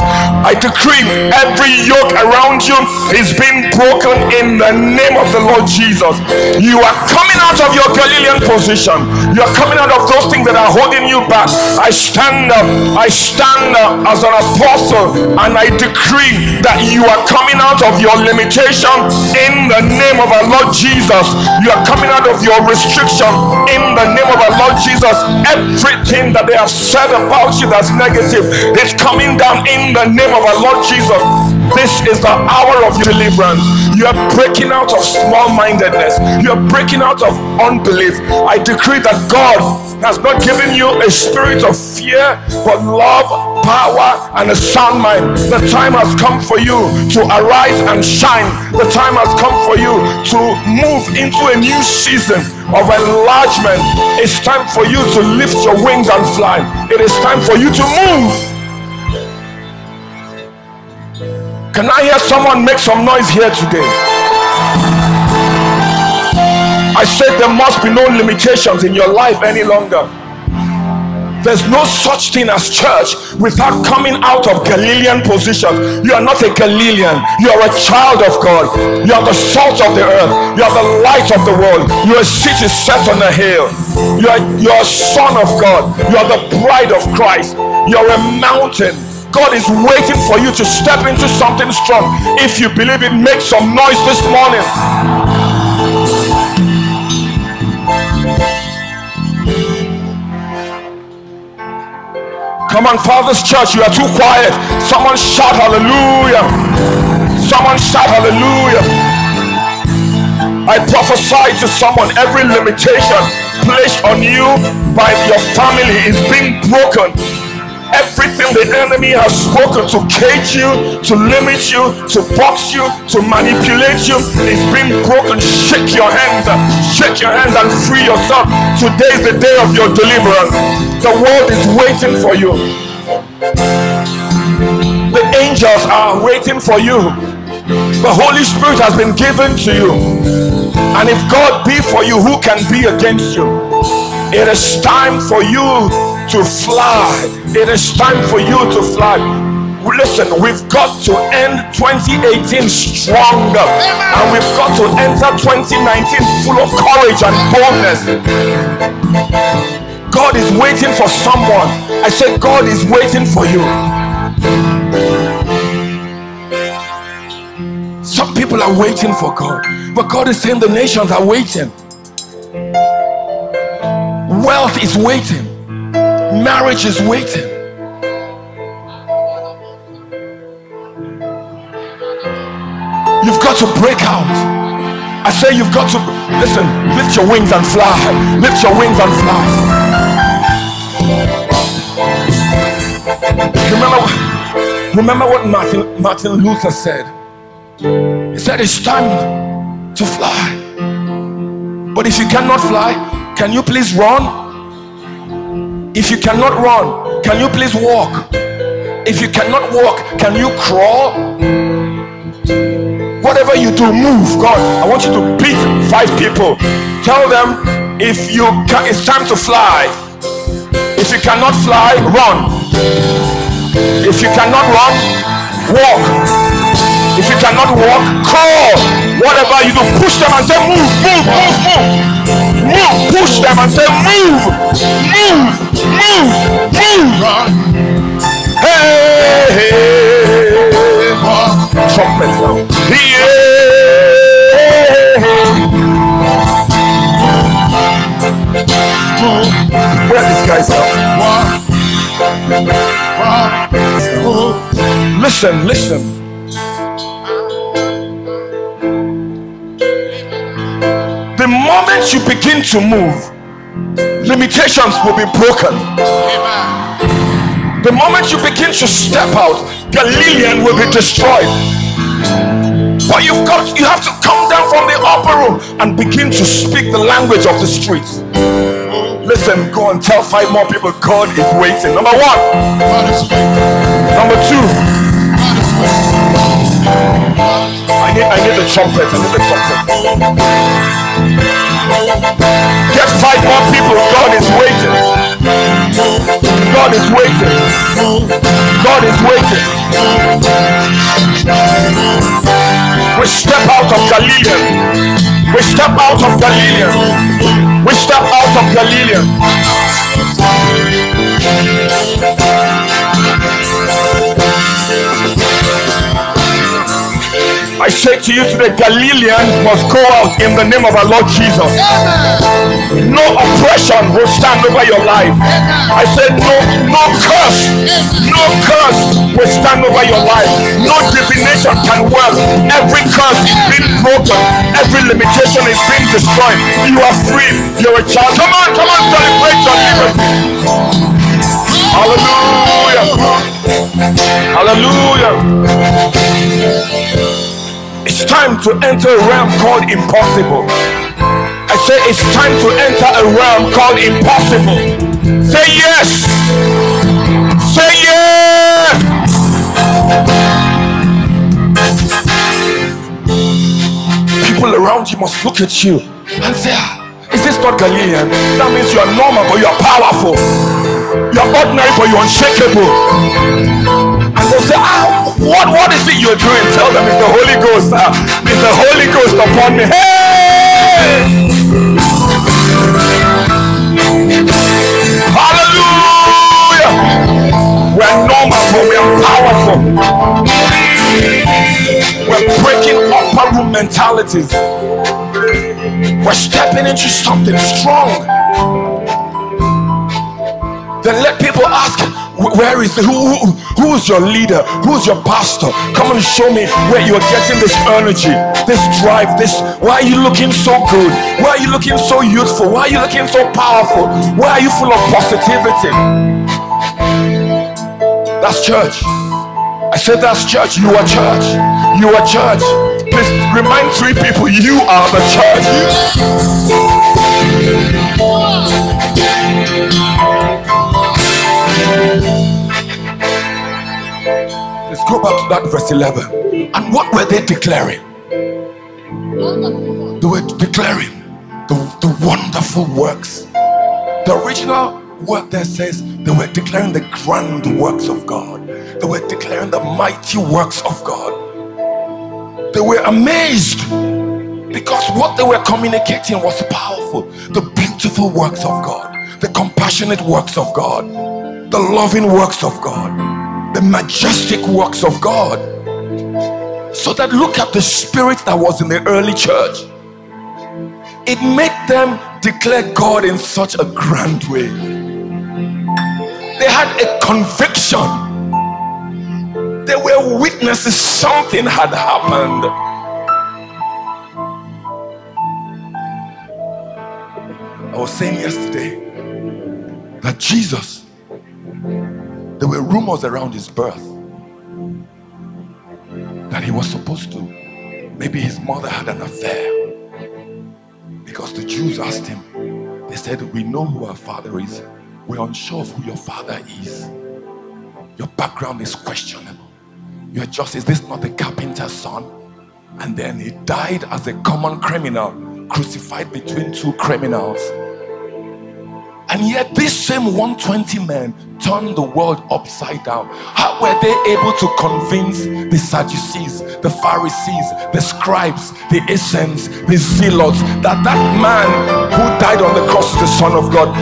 I decree every yoke around you is being broken in the name of the Lord Jesus. You are coming out of your Galilean position. You are coming out of those things that are holding you back. I stand up. I stand up as an apostle and I decree that you are coming out of your limitation in the name of our Lord Jesus. You are coming out of your restriction in the name of our Lord Jesus. Everything that they have said about you that's negative is coming down in the name of our Lord Jesus. This is the hour of deliverance. You are breaking out of small mindedness, you are breaking out of unbelief. I decree that God has not given you a spirit of fear, but love, power, and a sound mind. The time has come for you to arise and shine. The time has come for you to move into a new season of enlargement. It's time for you to lift your wings and fly. It is time for you to move. Can I hear someone make some noise here today? I said there must be no limitations in your life any longer. There's no such thing as church without coming out of Galilean position. You are not a Galilean. You are a child of God. You are the salt of the earth. You are the light of the world. You are a city set on a hill. You are, you are a son of God. You are the bride of Christ. You are a mountain. God is waiting for you to step into something strong. If you believe it, make some noise this morning. Come on, Father's Church, you are too quiet. Someone shout hallelujah. Someone shout hallelujah. I prophesy to someone every limitation placed on you by your family is being broken Everything the enemy has spoken to cage you, to limit you, to box you, to manipulate you is being broken. Shake your hands, shake your hands and free yourself. Today is the day of your deliverance. The world is waiting for you. The angels are waiting for you. The Holy Spirit has been given to you. And if God be for you, who can be against you? It is time for you to fly. It is time for you to fly. Listen, we've got to end 2018 stronger, and we've got to enter 2019 full of courage and boldness. God is waiting for someone. I said, God is waiting for you. Some people are waiting for God, but God is saying the nations are waiting. Wealth is waiting. Marriage is waiting. You've got to break out. I say you've got to listen, lift your wings and fly. Lift your wings and fly. Remember, remember what Martin, Martin Luther said. He said it's time to fly. But if you cannot fly, can you please run? If you cannot run, can you please walk? If you cannot walk, can you crawl? Whatever you do, move. God, I want you to beat five people. Tell them if you can, it's time to fly. If you cannot fly, run. If you cannot run, walk. If you cannot walk, crawl. Whatever you do, push them and say, move, move, move, move. Move, push them and say, move, move, move, move. Hey, hey, trumpet now. Yeah. Where are these guys now? Listen, listen. Moment you begin to move, limitations will be broken. The moment you begin to step out, Galilean will be destroyed. But you've got you have to come down from the upper room and begin to speak the language of the streets. Listen, go and tell five more people God is waiting. Number one. Number two. I need I need the trumpet. I need the trumpet. Get five more people. God is waiting. God is waiting. God is waiting. We step out of Galilean. We step out of Galilean. We step out of Galilean. I say to you today, Galilean must go out in the name of our Lord Jesus. No oppression will stand over your life. I said, no, no curse, no curse will stand over your life. No divination can work. Every curse is being broken. Every limitation is being destroyed. You are free. You're a child. Come on, come on, celebrate your liberty. Hallelujah. Hallelujah. It's time to enter a realm called impossible. I say it's time to enter a realm called impossible. Say yes. Say yes. People around you must look at you and say, ah, Is this not Galilean? That means you are normal, but you are powerful. You are ordinary, but you are unshakable and they'll say, ah, what, what is it you're doing? Tell them it's the Holy Ghost. Uh, it's the Holy Ghost upon me. Hey! Hallelujah! We're normal, but we are powerful. We're breaking upper room mentalities. We're stepping into something strong. Then let people ask, Where is who, who who's your leader? Who's your pastor? Come and show me where you're getting this energy, this drive, this why are you looking so good? Why are you looking so youthful? Why are you looking so powerful? Why are you full of positivity? That's church. I said that's church. You are church. You are church. Please remind three people you are the church. Let's go back to that verse 11. And what were they declaring? They were declaring the, the wonderful works. The original word there says they were declaring the grand works of God. They were declaring the mighty works of God. They were amazed because what they were communicating was powerful. The beautiful works of God, the compassionate works of God, the loving works of God, the majestic works of God. So that look at the spirit that was in the early church. It made them declare God in such a grand way. They had a conviction they were witnesses, something had happened. I was saying yesterday that Jesus, there were rumors around his birth that he was supposed to, maybe his mother had an affair. Because the Jews asked him, they said, We know who our father is, we're unsure of who your father is. Your background is questionable. You're just, is this not the carpenter's son? And then he died as a common criminal, crucified between two criminals. And yet, these same 120 men turned the world upside down. How were they able to convince the Sadducees, the Pharisees, the scribes, the Essenes, the Zealots that that man who died on the cross is the Son of God?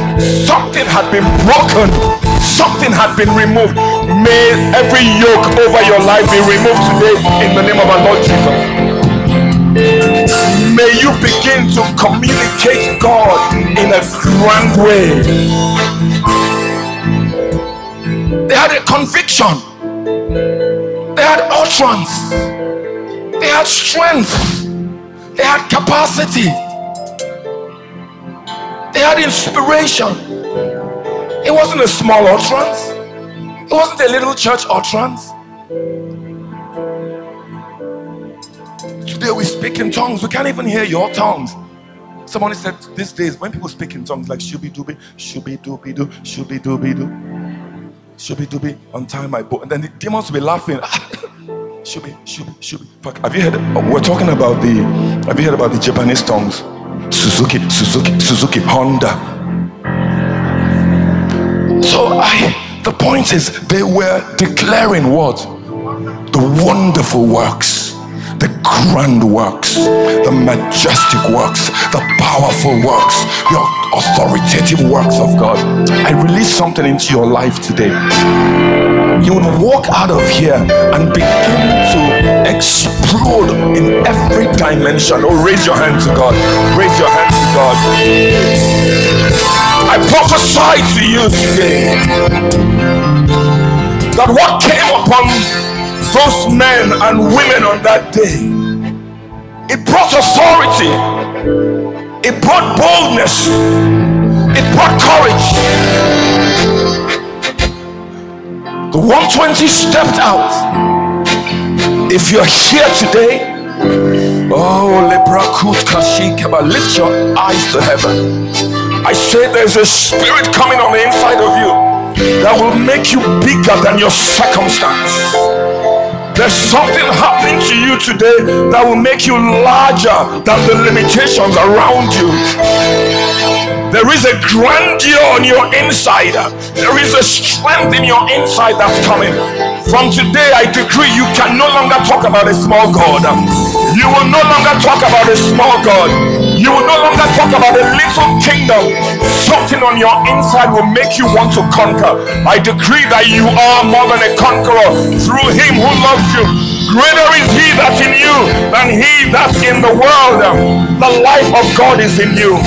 Something had been broken, something had been removed. May every yoke over your life be removed today in the name of our Lord Jesus may you begin to communicate God in a grand way. They had a conviction, they had utterance, they had strength, they had capacity, they had inspiration. It wasn't a small utterance, it wasn't a little church utterance. Today we speak in tongues. We can't even hear your tongues. Somebody said these days when people speak in tongues like shubi dubi, shubi dubi do, shubi dubi do, shubi dubi, untie my boat. And then the demons will be laughing. shubi, shubi, shubi. Have you heard? We're talking about the. Have you heard about the Japanese tongues? Suzuki, Suzuki, Suzuki, Honda. So I. The point is, they were declaring what? The wonderful works the grand works, the majestic works, the powerful works, your authoritative works of God. I release something into your life today. You would walk out of here and begin to explode in every dimension. Oh, raise your hand to God. Raise your hand to God. I prophesy to you today that what came upon those men and women on that day. It brought authority, it brought boldness, it brought courage. The 120 stepped out. If you're here today, oh, lift your eyes to heaven. I say there's a spirit coming on the inside of you that will make you bigger than your circumstance. There's something happening to you today that will make you larger than the limitations around you. There is a grandeur on your inside. There is a strength in your inside that's coming. From today, I decree you can no longer talk about a small God. You will no longer talk about a small God. You will no longer talk about a little kingdom. Something on your inside will make you want to conquer. I decree that you are more than a conqueror through Him who loves you. Greater is He that's in you than He that's in the world. The life of God is in you.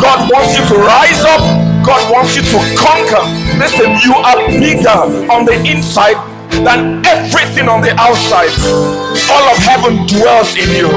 God wants you to rise up God wants you to conquer. Listen, you are bigger on the inside than everything on the outside. All of heaven dwells in you.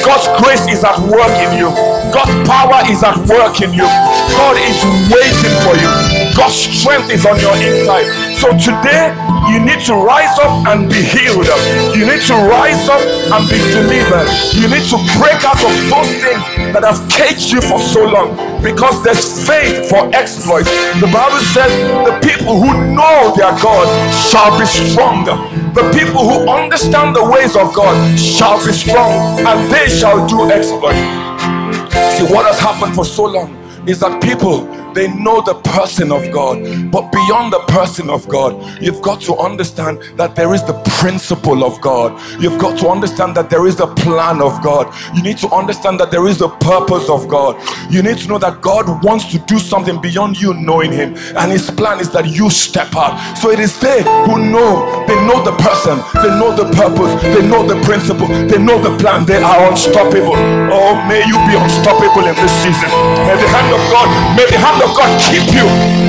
God's grace is at work in you. God's power is at work in you. God is waiting for you. God's strength is on your inside. So today, you need to rise up and be healed. You need to rise up and be delivered. You need to break out of those things that have caged you for so long because there's faith for exploits. The Bible says the people who know their God shall be stronger. The people who understand the ways of God shall be strong and they shall do exploits. See what has happened for so long is that people they know the person of God. But beyond the person of God, you've got to understand that there is the principle of God. You've got to understand that there is the plan of God. You need to understand that there is the purpose of God. You need to know that God wants to do something beyond you knowing Him. And His plan is that you step out. So it is they who know, they know the person, they know the purpose, they know the principle, they know the plan. They are unstoppable. Oh, may you be unstoppable in this season. May the hand of God, may the hand of God keep you.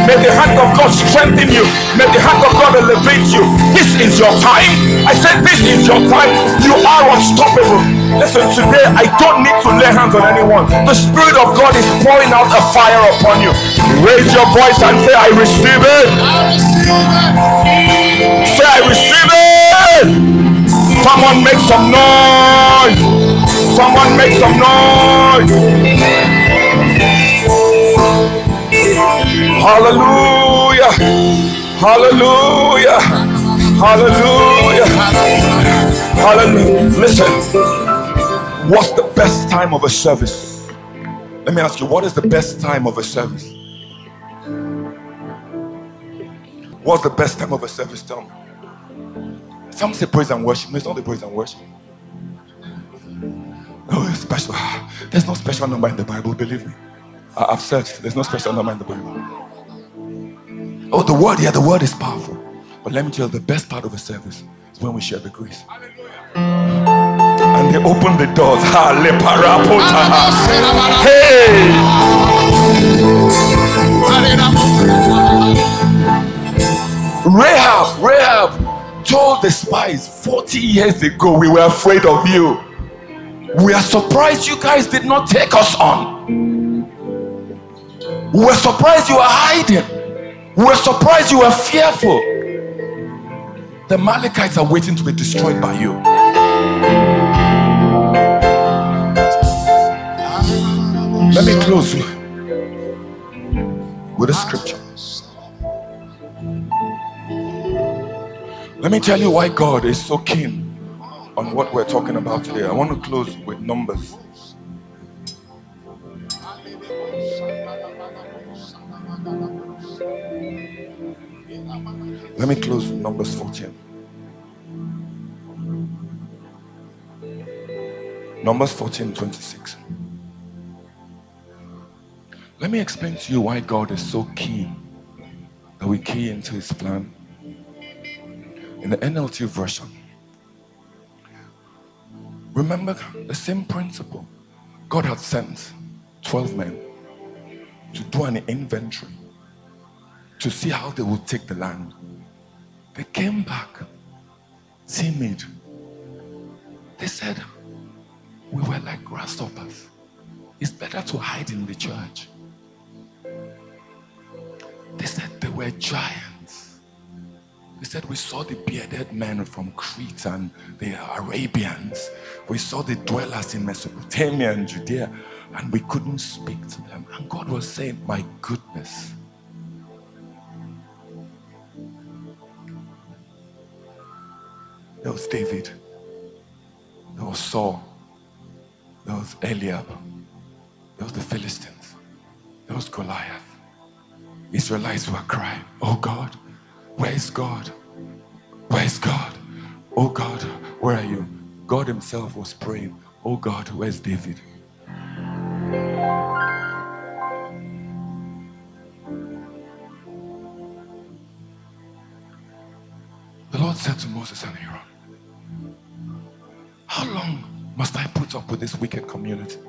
May the hand of God strengthen you. May the hand of God elevate you. This is your time. I said, This is your time. You are unstoppable. Listen, today I don't need to lay hands on anyone. The Spirit of God is pouring out a fire upon you. Raise your voice and say, I receive it. Say, I receive it. Someone make some noise. Someone make some noise. Hallelujah. Hallelujah. Hallelujah. Hallelujah. Listen. What's the best time of a service? Let me ask you, what is the best time of a service? What's the best time of a service? Tell me. Some say praise and worship. No, it's not the praise and worship. Oh, it's special. There's no special number in the Bible, believe me. I've searched. There's no special number in the Bible. Oh, the word, yeah, the word is powerful. But let me tell you, the best part of a service is when we share the grace. Hallelujah. And they open the doors. Hey! Rahab, Rahab told the spies 40 years ago, we were afraid of you. We are surprised you guys did not take us on. We were surprised you were hiding. We were surprised you were fearful. The Amalekites are waiting to be destroyed by you. Let me close with a scripture. Let me tell you why God is so keen on what we're talking about today. I want to close with Numbers Let me close Numbers 14. Numbers 14 26. Let me explain to you why God is so keen that we key into his plan. In the NLT version, remember the same principle. God had sent 12 men to do an inventory to see how they would take the land. They came back timid. They said, We were like grasshoppers. It's better to hide in the church. They said they were giants. They said, We saw the bearded men from Crete and the Arabians. We saw the dwellers in Mesopotamia and Judea, and we couldn't speak to them. And God was saying, My goodness There was David. There was Saul. There was Eliab. There was the Philistines. There was Goliath. Israelites were crying, Oh God, where is God? Where is God? Oh God, where are you? God Himself was praying, Oh God, where's David? The Lord said to Moses and Aaron, how long must I put up with this wicked community?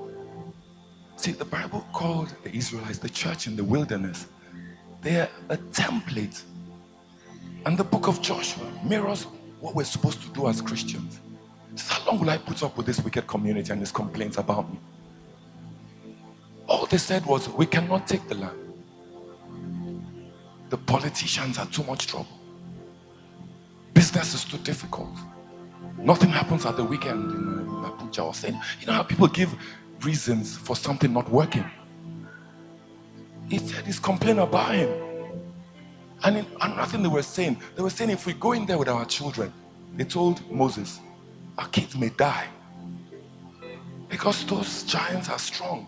See, the Bible called the Israelites the church in the wilderness They're a template. And the book of Joshua mirrors what we're supposed to do as Christians. So how long will I put up with this wicked community and these complaints about me? All they said was, We cannot take the land. The politicians are too much trouble. Business is too difficult. Nothing happens at the weekend in Abuja or saying, you know how people give reasons for something not working. He said he's complaining about him. And in another thing they were saying, they were saying if we go in there with our children, they told Moses, our kids may die. Because those giants are strong.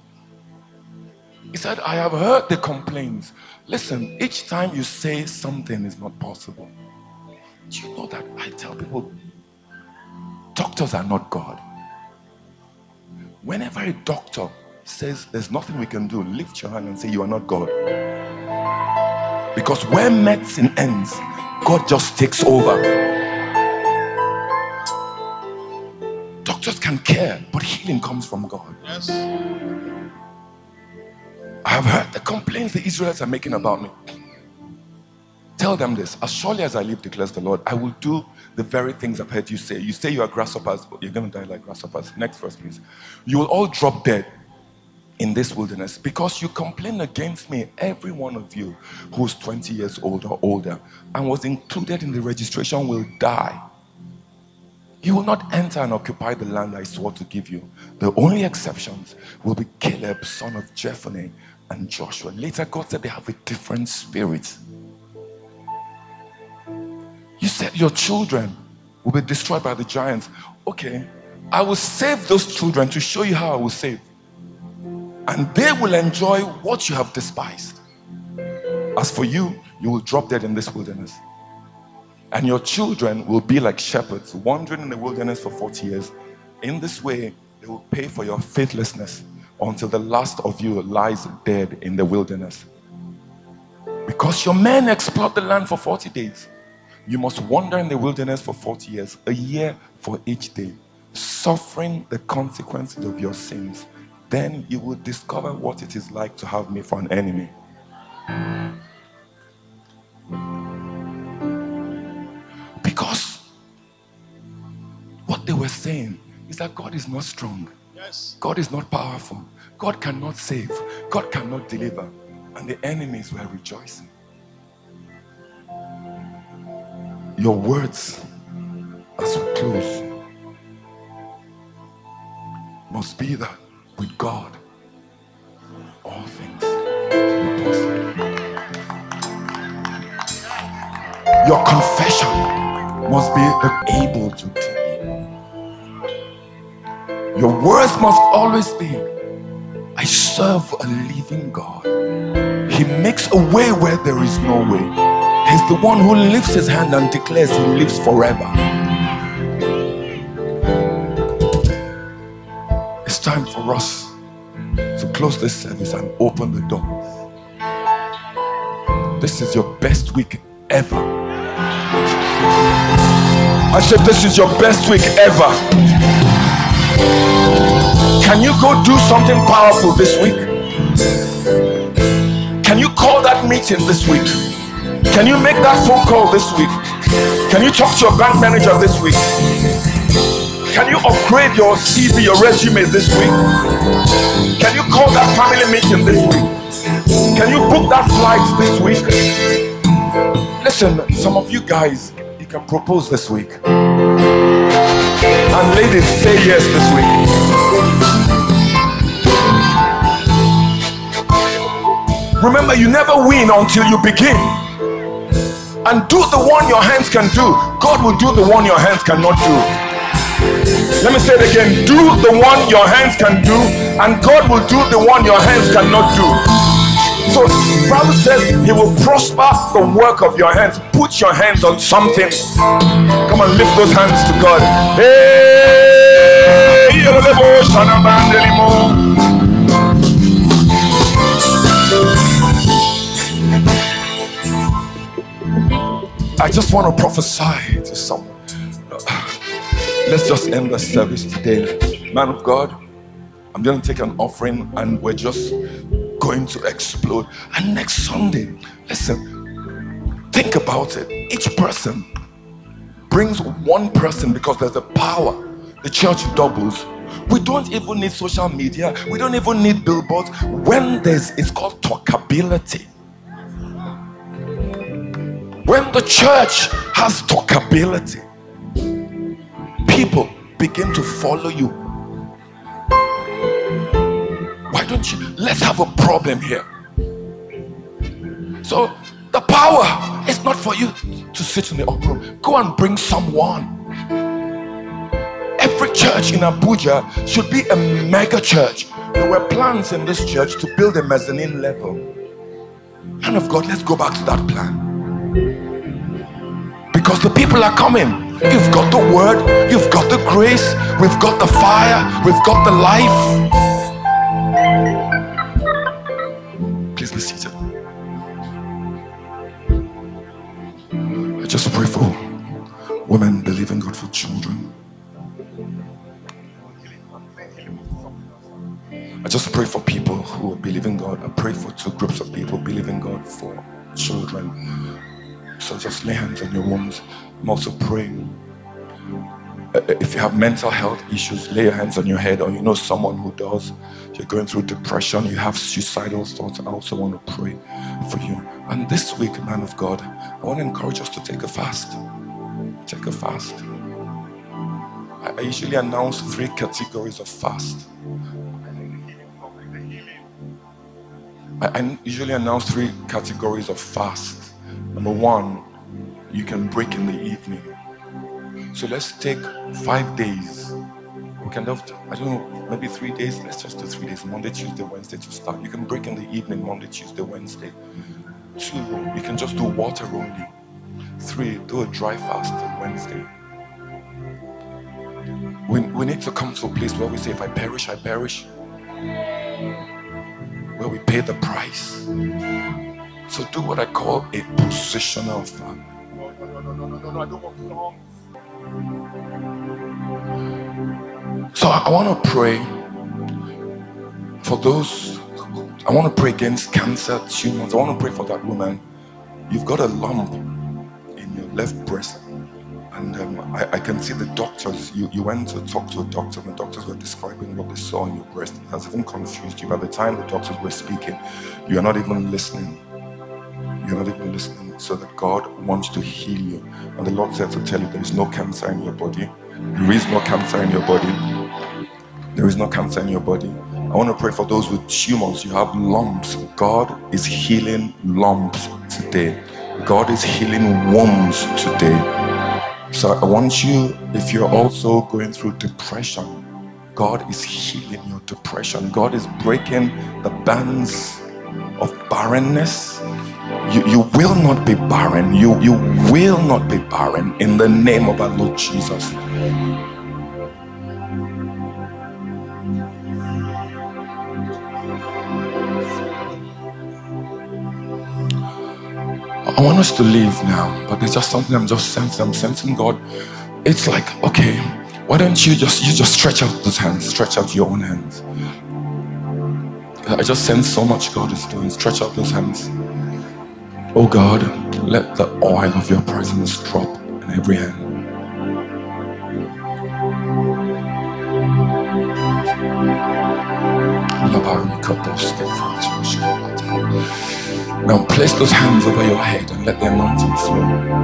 He said, I have heard the complaints. Listen, each time you say something is not possible, do you know that I tell people doctors are not God? Whenever a doctor says there's nothing we can do, lift your hand and say, You are not God. Because where medicine ends, God just takes over. Doctors can care, but healing comes from God. Yes. I have heard the complaints the Israelites are making about me. Tell them this as surely as I live, declares the Lord, I will do the very things I've heard you say. You say you are grasshoppers, you're going to die like grasshoppers. Next verse, please. You will all drop dead in this wilderness because you complain against me, every one of you who's 20 years old or older and was included in the registration will die. You will not enter and occupy the land I swore to give you. The only exceptions will be Caleb, son of Jephunneh, and Joshua. Later, God said they have a different spirit. You said your children will be destroyed by the giants. Okay, I will save those children to show you how I will save. And they will enjoy what you have despised. As for you, you will drop dead in this wilderness. And your children will be like shepherds wandering in the wilderness for 40 years. In this way, they will pay for your faithlessness until the last of you lies dead in the wilderness. Because your men explored the land for 40 days. You must wander in the wilderness for 40 years, a year for each day, suffering the consequences of your sins. Then you will discover what it is like to have me for an enemy. Because what they were saying is that God is not strong. Yes. God is not powerful. God cannot save. God cannot deliver. And the enemies were rejoicing. Your words as we close must be that with God all things possible. Your confession must be able to tell. Your words must always be I serve a living God. He makes a way where there is no way. He's the one who lifts his hand and declares he lives forever. It's time for us to close this service and open the doors. This is your best week ever. I said, This is your best week ever. Can you go do something powerful this week? Can you call that meeting this week? Can you make that phone call this week? Can you talk to your bank manager this week? Can you upgrade your CV, your resume this week? Can you call that family meeting this week? Can you book that flight this week? Listen, some of you guys, you can propose this week. And ladies, say yes this week. Remember, you never win until you begin and do the one your hands can do, God will do the one your hands cannot do. Let me say it again. Do the one your hands can do, and God will do the one your hands cannot do. So Bible says he will prosper the work of your hands. Put your hands on something. Come on, lift those hands to God. Hey, I just want to prophesy to someone. Let's just end the service today. Man of God, I'm going to take an offering and we're just going to explode. And next Sunday, listen, think about it. Each person brings one person because there's a power. The church doubles. We don't even need social media. We don't even need billboards. When there's, it's called talkability. When the church has talkability, people begin to follow you. Why don't you? Let's have a problem here. So, the power is not for you to sit in the upper room. Go and bring someone. Every church in Abuja should be a mega church. There were plans in this church to build a mezzanine level. Man of God, let's go back to that plan. Because the people are coming. You've got the word, you've got the grace, we've got the fire, we've got the life. Please be seated. I just pray for women believing God for children. I just pray for people who believe in God. I pray for two groups of people believing God for children. So just lay hands on your wounds. I'm also praying. If you have mental health issues, lay your hands on your head, or you know someone who does. You're going through depression, you have suicidal thoughts. I also want to pray for you. And this week, man of God, I want to encourage us to take a fast. Take a fast. I usually announce three categories of fast. I usually announce three categories of fast. Number one, you can break in the evening. So let's take five days. We can have, I don't know, maybe three days. Let's just do three days Monday, Tuesday, Wednesday to start. You can break in the evening, Monday, Tuesday, Wednesday. Two, you can just do water only. Three, do a dry fast on Wednesday. We, we need to come to a place where we say, if I perish, I perish where we pay the price. So do what I call a positional fast. No, no, no, no, no, no, no, I don't want songs. So I want to pray for those. I want to pray against cancer, tumors. I want to pray for that woman. You've got a lump in your left breast, and um, I, I can see the doctors. You, you went to talk to a doctor, and the doctors were describing what they saw in your breast. It has even confused you. By the time the doctors were speaking, you are not even listening. You're not even listening. So that God wants to heal you. And the Lord said to tell you there is no cancer in your body. There is no cancer in your body. There is no cancer in your body. I want to pray for those with tumors. You have lumps. God is healing lumps today. God is healing wombs today. So I want you, if you're also going through depression, God is healing your depression. God is breaking the bands of barrenness. You, you will not be barren. You, you will not be barren in the name of our Lord Jesus. I want us to leave now, but there's just something I'm just sensing. I'm sensing God. It's like, okay, why don't you just you just stretch out those hands, stretch out your own hands. I just sense so much God is doing. Stretch out those hands. Oh God, let the oil of your presence drop in every hand. Now place those hands over your head and let the anointing flow.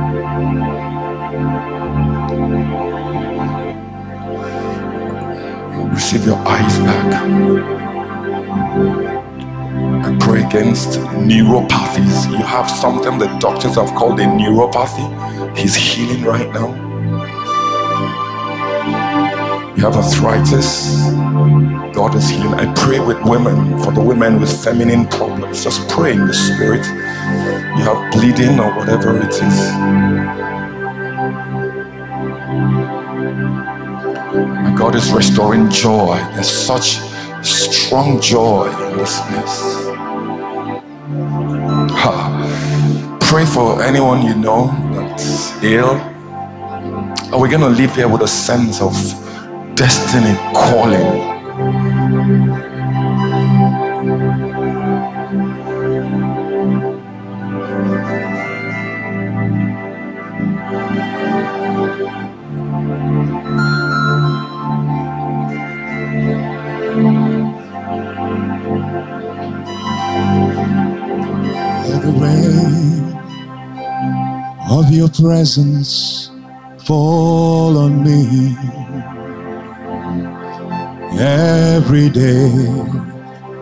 Receive your eyes back. I pray against neuropathies. You have something the doctors have called a neuropathy. He's healing right now. You have arthritis. God is healing. I pray with women, for the women with feminine problems. Just pray in the spirit. You have bleeding or whatever it is. And God is restoring joy. There's such strong joy in this. Pray for anyone you know that's ill. Are we going to live here with a sense of destiny calling? Rain of your presence fall on me every day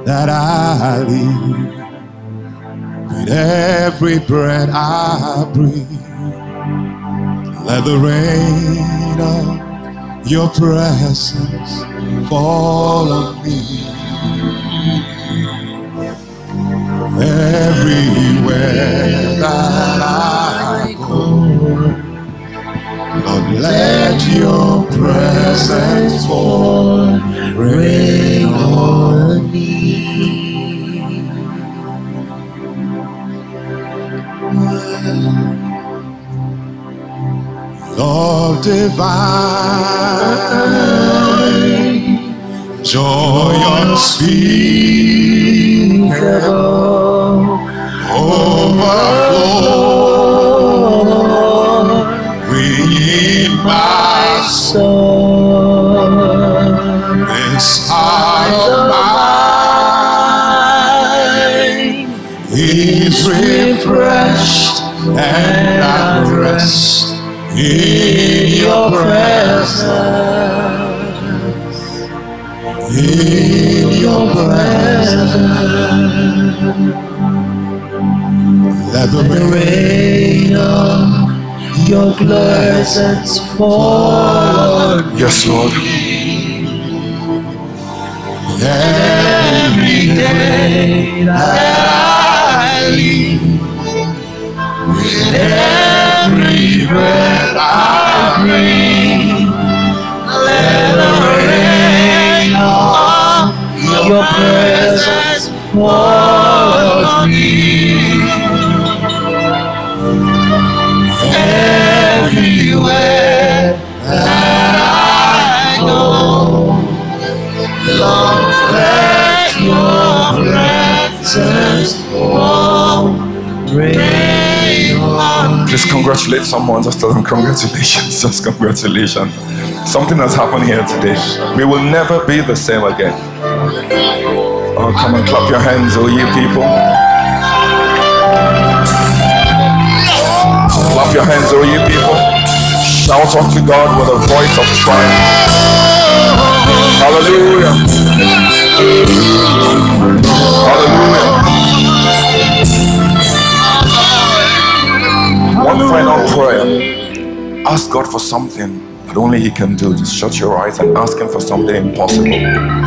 that I live. With every breath I breathe, let the rain of your presence fall on me everywhere that I go. Lord, let your presence fall, rain on me. Lord divine, joy unspeakable, overflow within my soul. Heart of mine is refreshed and at rest in your presence. In your presence. Let the rain of your presence fall Yes, Lord. every day that I live. With every breath I breathe, let the rain of your presence fall on me. Please congratulate someone. Just tell them congratulations. Just congratulations. Something has happened here today. We will never be the same again. Oh, come and clap your hands, oh you people. Clap your hands, oh you people. Shout unto God with a voice of triumph. Hallelujah. Hallelujah. One final prayer. Ask God for something that only He can do. Just shut your eyes and ask Him for something impossible.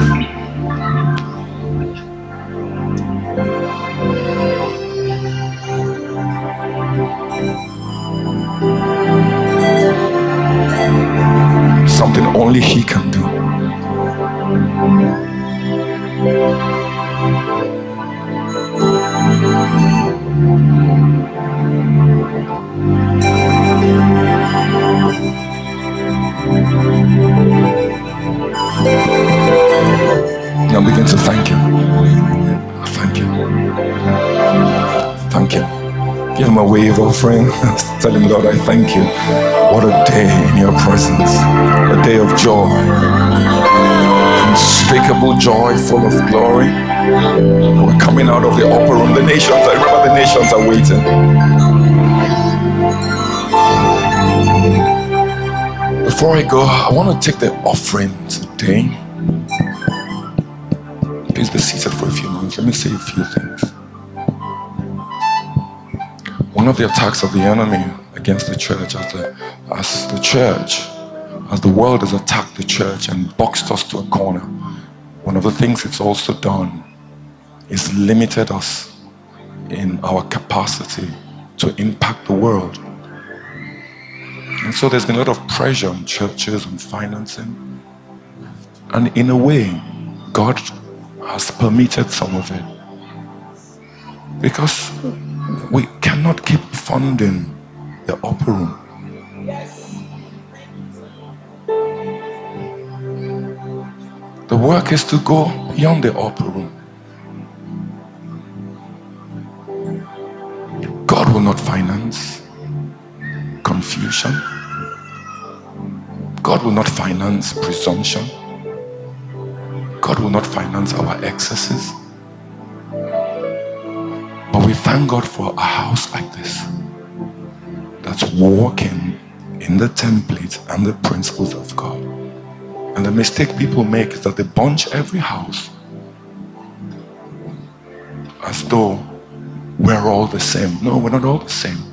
Offering. Tell Him, Lord, I thank you. What a day in your presence. A day of joy. Unspeakable joy, full of glory. We're coming out of the upper room. The nations, I remember the nations are waiting. Before I go, I want to take the offering today. Please be seated for a few moments. Let me say a few things. One of the attacks of the enemy against the church, as the, as the church, as the world has attacked the church and boxed us to a corner, one of the things it's also done is limited us in our capacity to impact the world. And so there's been a lot of pressure on churches and financing. And in a way, God has permitted some of it. Because we cannot keep funding the upper room. The work is to go beyond the upper room. God will not finance confusion. God will not finance presumption. God will not finance our excesses. We thank God for a house like this that's walking in the template and the principles of God. And the mistake people make is that they bunch every house as though we're all the same. No, we're not all the same.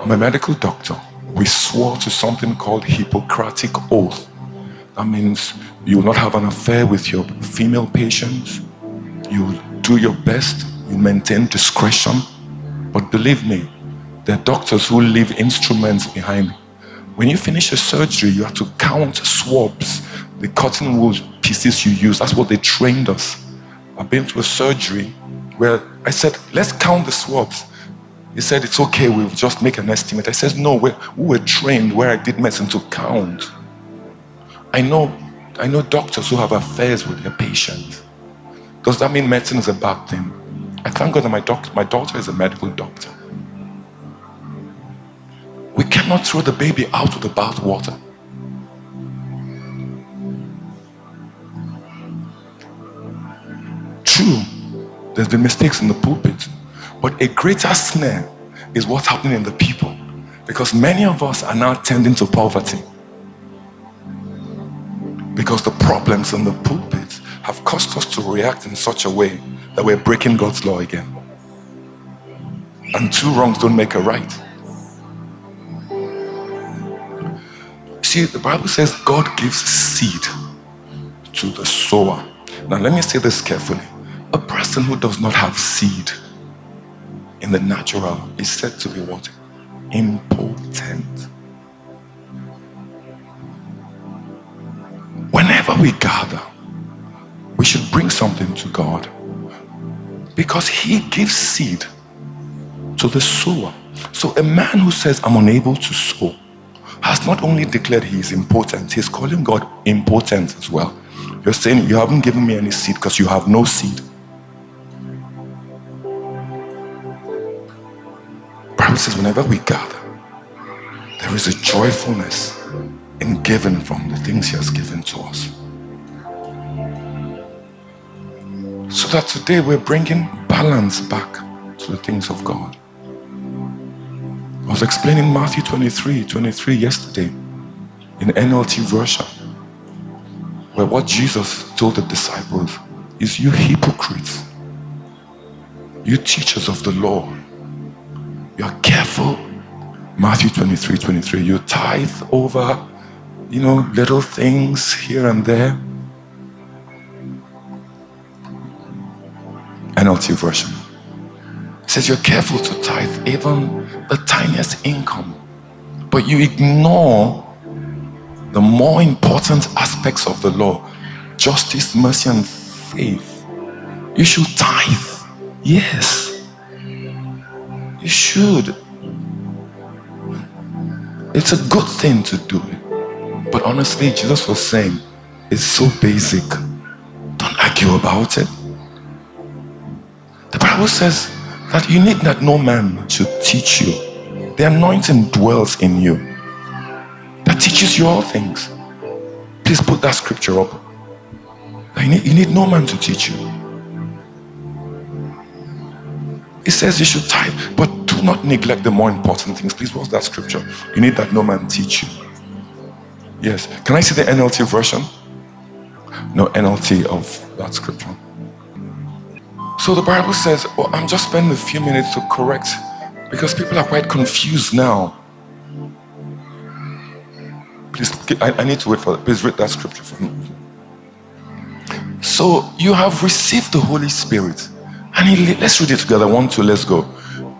I'm a medical doctor. We swore to something called Hippocratic Oath. That means you will not have an affair with your female patients. You do your best. You maintain discretion. But believe me, there are doctors who leave instruments behind. When you finish a surgery, you have to count swabs, the cotton wool pieces you use. That's what they trained us. I've been to a surgery where I said, let's count the swabs. He said, it's okay, we'll just make an estimate. I said, no, we were trained where I did medicine to count. I know, I know doctors who have affairs with their patients. Does that mean medicine is a bad thing? I thank God that my, doc- my daughter is a medical doctor. We cannot throw the baby out with the bathwater. True, there's been mistakes in the pulpit, but a greater snare is what's happening in the people because many of us are now tending to poverty because the problems in the pulpit have caused us to react in such a way that we're breaking God's law again. And two wrongs don't make a right. See, the Bible says God gives seed to the sower. Now, let me say this carefully. A person who does not have seed in the natural is said to be what? Impotent. Whenever we gather, we should bring something to God because He gives seed to the sower. So, a man who says, I'm unable to sow, has not only declared he is important, he's calling God important as well. You're saying, You haven't given me any seed because you have no seed. Bible says, whenever we gather, there is a joyfulness in giving from the things He has given to us. So that today we're bringing balance back to the things of God. I was explaining Matthew 23 23 yesterday in NLT version, where what Jesus told the disciples is, You hypocrites, you teachers of the law, you are careful. Matthew 23 23, you tithe over, you know, little things here and there. NLT version. It says you're careful to tithe even the tiniest income, but you ignore the more important aspects of the law justice, mercy, and faith. You should tithe. Yes. You should. It's a good thing to do it. But honestly, Jesus was saying, it's so basic. Don't argue about it. Bible says that you need that no man should teach you. The anointing dwells in you that teaches you all things. Please put that scripture up. You need, you need no man to teach you. It says you should tithe, but do not neglect the more important things. Please, what's that scripture? You need that no man teach you. Yes. Can I see the NLT version? No, NLT of that scripture. So the Bible says, oh, I'm just spending a few minutes to correct because people are quite confused now. Please, I, I need to wait for that. Please read that scripture for me. So you have received the Holy Spirit. And he, let's read it together. One, two, let's go.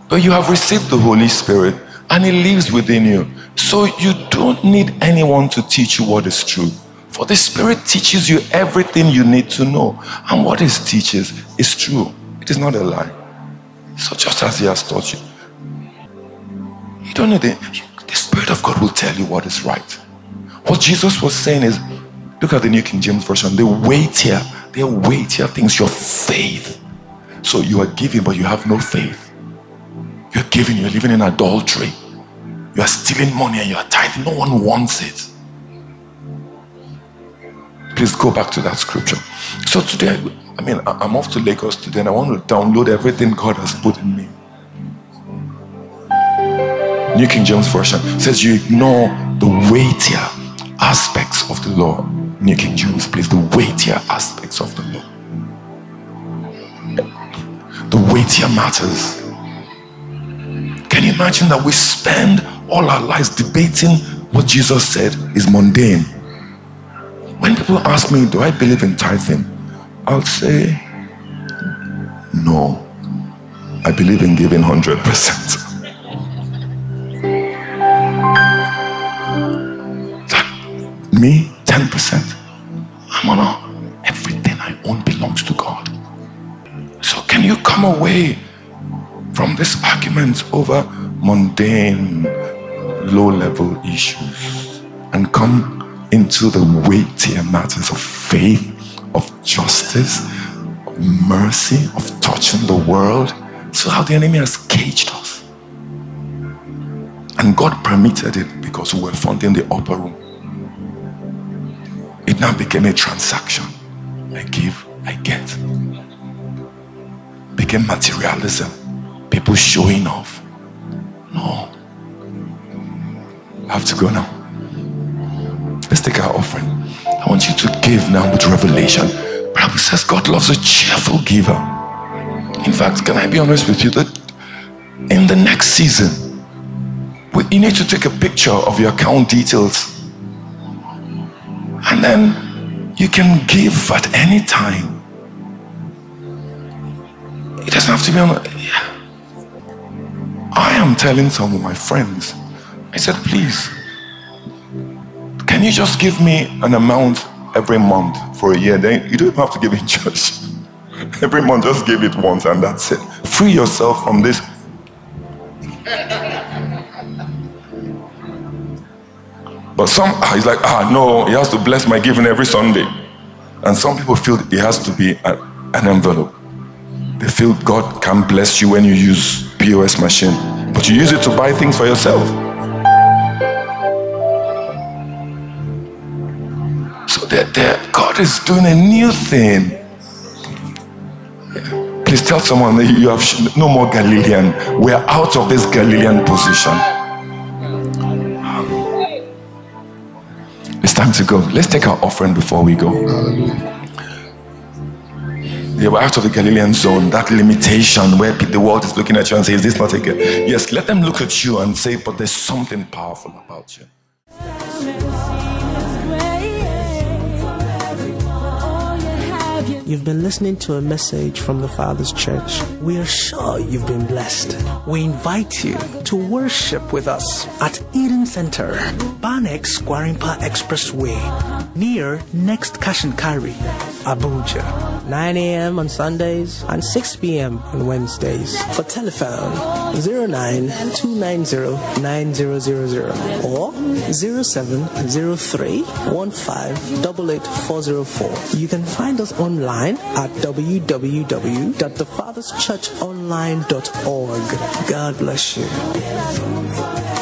But you have received the Holy Spirit and He lives within you. So you don't need anyone to teach you what is true. For the Spirit teaches you everything you need to know. And what He teaches is true, it is not a lie. So just as He has taught you, you don't need it. The Spirit of God will tell you what is right. What Jesus was saying is look at the New King James Version. The weightier, are weightier things, your faith. So you are giving, but you have no faith. You're giving, you're living in adultery. You are stealing money and you are tithing. No one wants it. Please go back to that scripture. So today, I mean, I'm off to Lagos today and I want to download everything God has put in me. New King James Version says you ignore the weightier aspects of the law. New King James, please, the weightier aspects of the law. The weightier matters. Can you imagine that we spend all our lives debating what Jesus said is mundane? When people ask me, Do I believe in tithing? I'll say, No. I believe in giving 100%. me 10%. I'm on everything I own belongs to God. So can you come away from this argument over mundane, low level issues and come into the weightier matters of faith, of justice, of mercy, of touching the world? So how the enemy has caged us. And God permitted it because we were found in the upper room. It now became a transaction. I give, I get. Became materialism. People showing off. No. I have to go now. Let's take our offering. I want you to give now with revelation. Bible says God loves a cheerful giver. In fact, can I be honest with you that in the next season, you need to take a picture of your account details and then you can give at any time. It doesn't have to be on. I am telling some of my friends, I said, please, can you just give me an amount every month for a year? Then you don't have to give in church. every month, just give it once and that's it. Free yourself from this But some, ah, he's like, ah, no, he has to bless my giving every Sunday. And some people feel it has to be a, an envelope. They feel God can bless you when you use POS machine, but you use it to buy things for yourself. That God is doing a new thing. Please tell someone that you have no more Galilean. We're out of this Galilean position. It's time to go. Let's take our offering before we go. They were out of the Galilean zone, that limitation where the world is looking at you and says, Is this not a good? Yes, let them look at you and say, But there's something powerful about you. You've been listening to a message from the Father's Church. We are sure you've been blessed. We invite you to worship with us at Eden Center, Banex Gwarinpa Expressway, near Next Carry, Abuja. 9 a.m. on Sundays and 6 p.m. on Wednesdays. For telephone 09290900 or 0703 You can find us online at www.thefatherschurchonline.org. God bless you.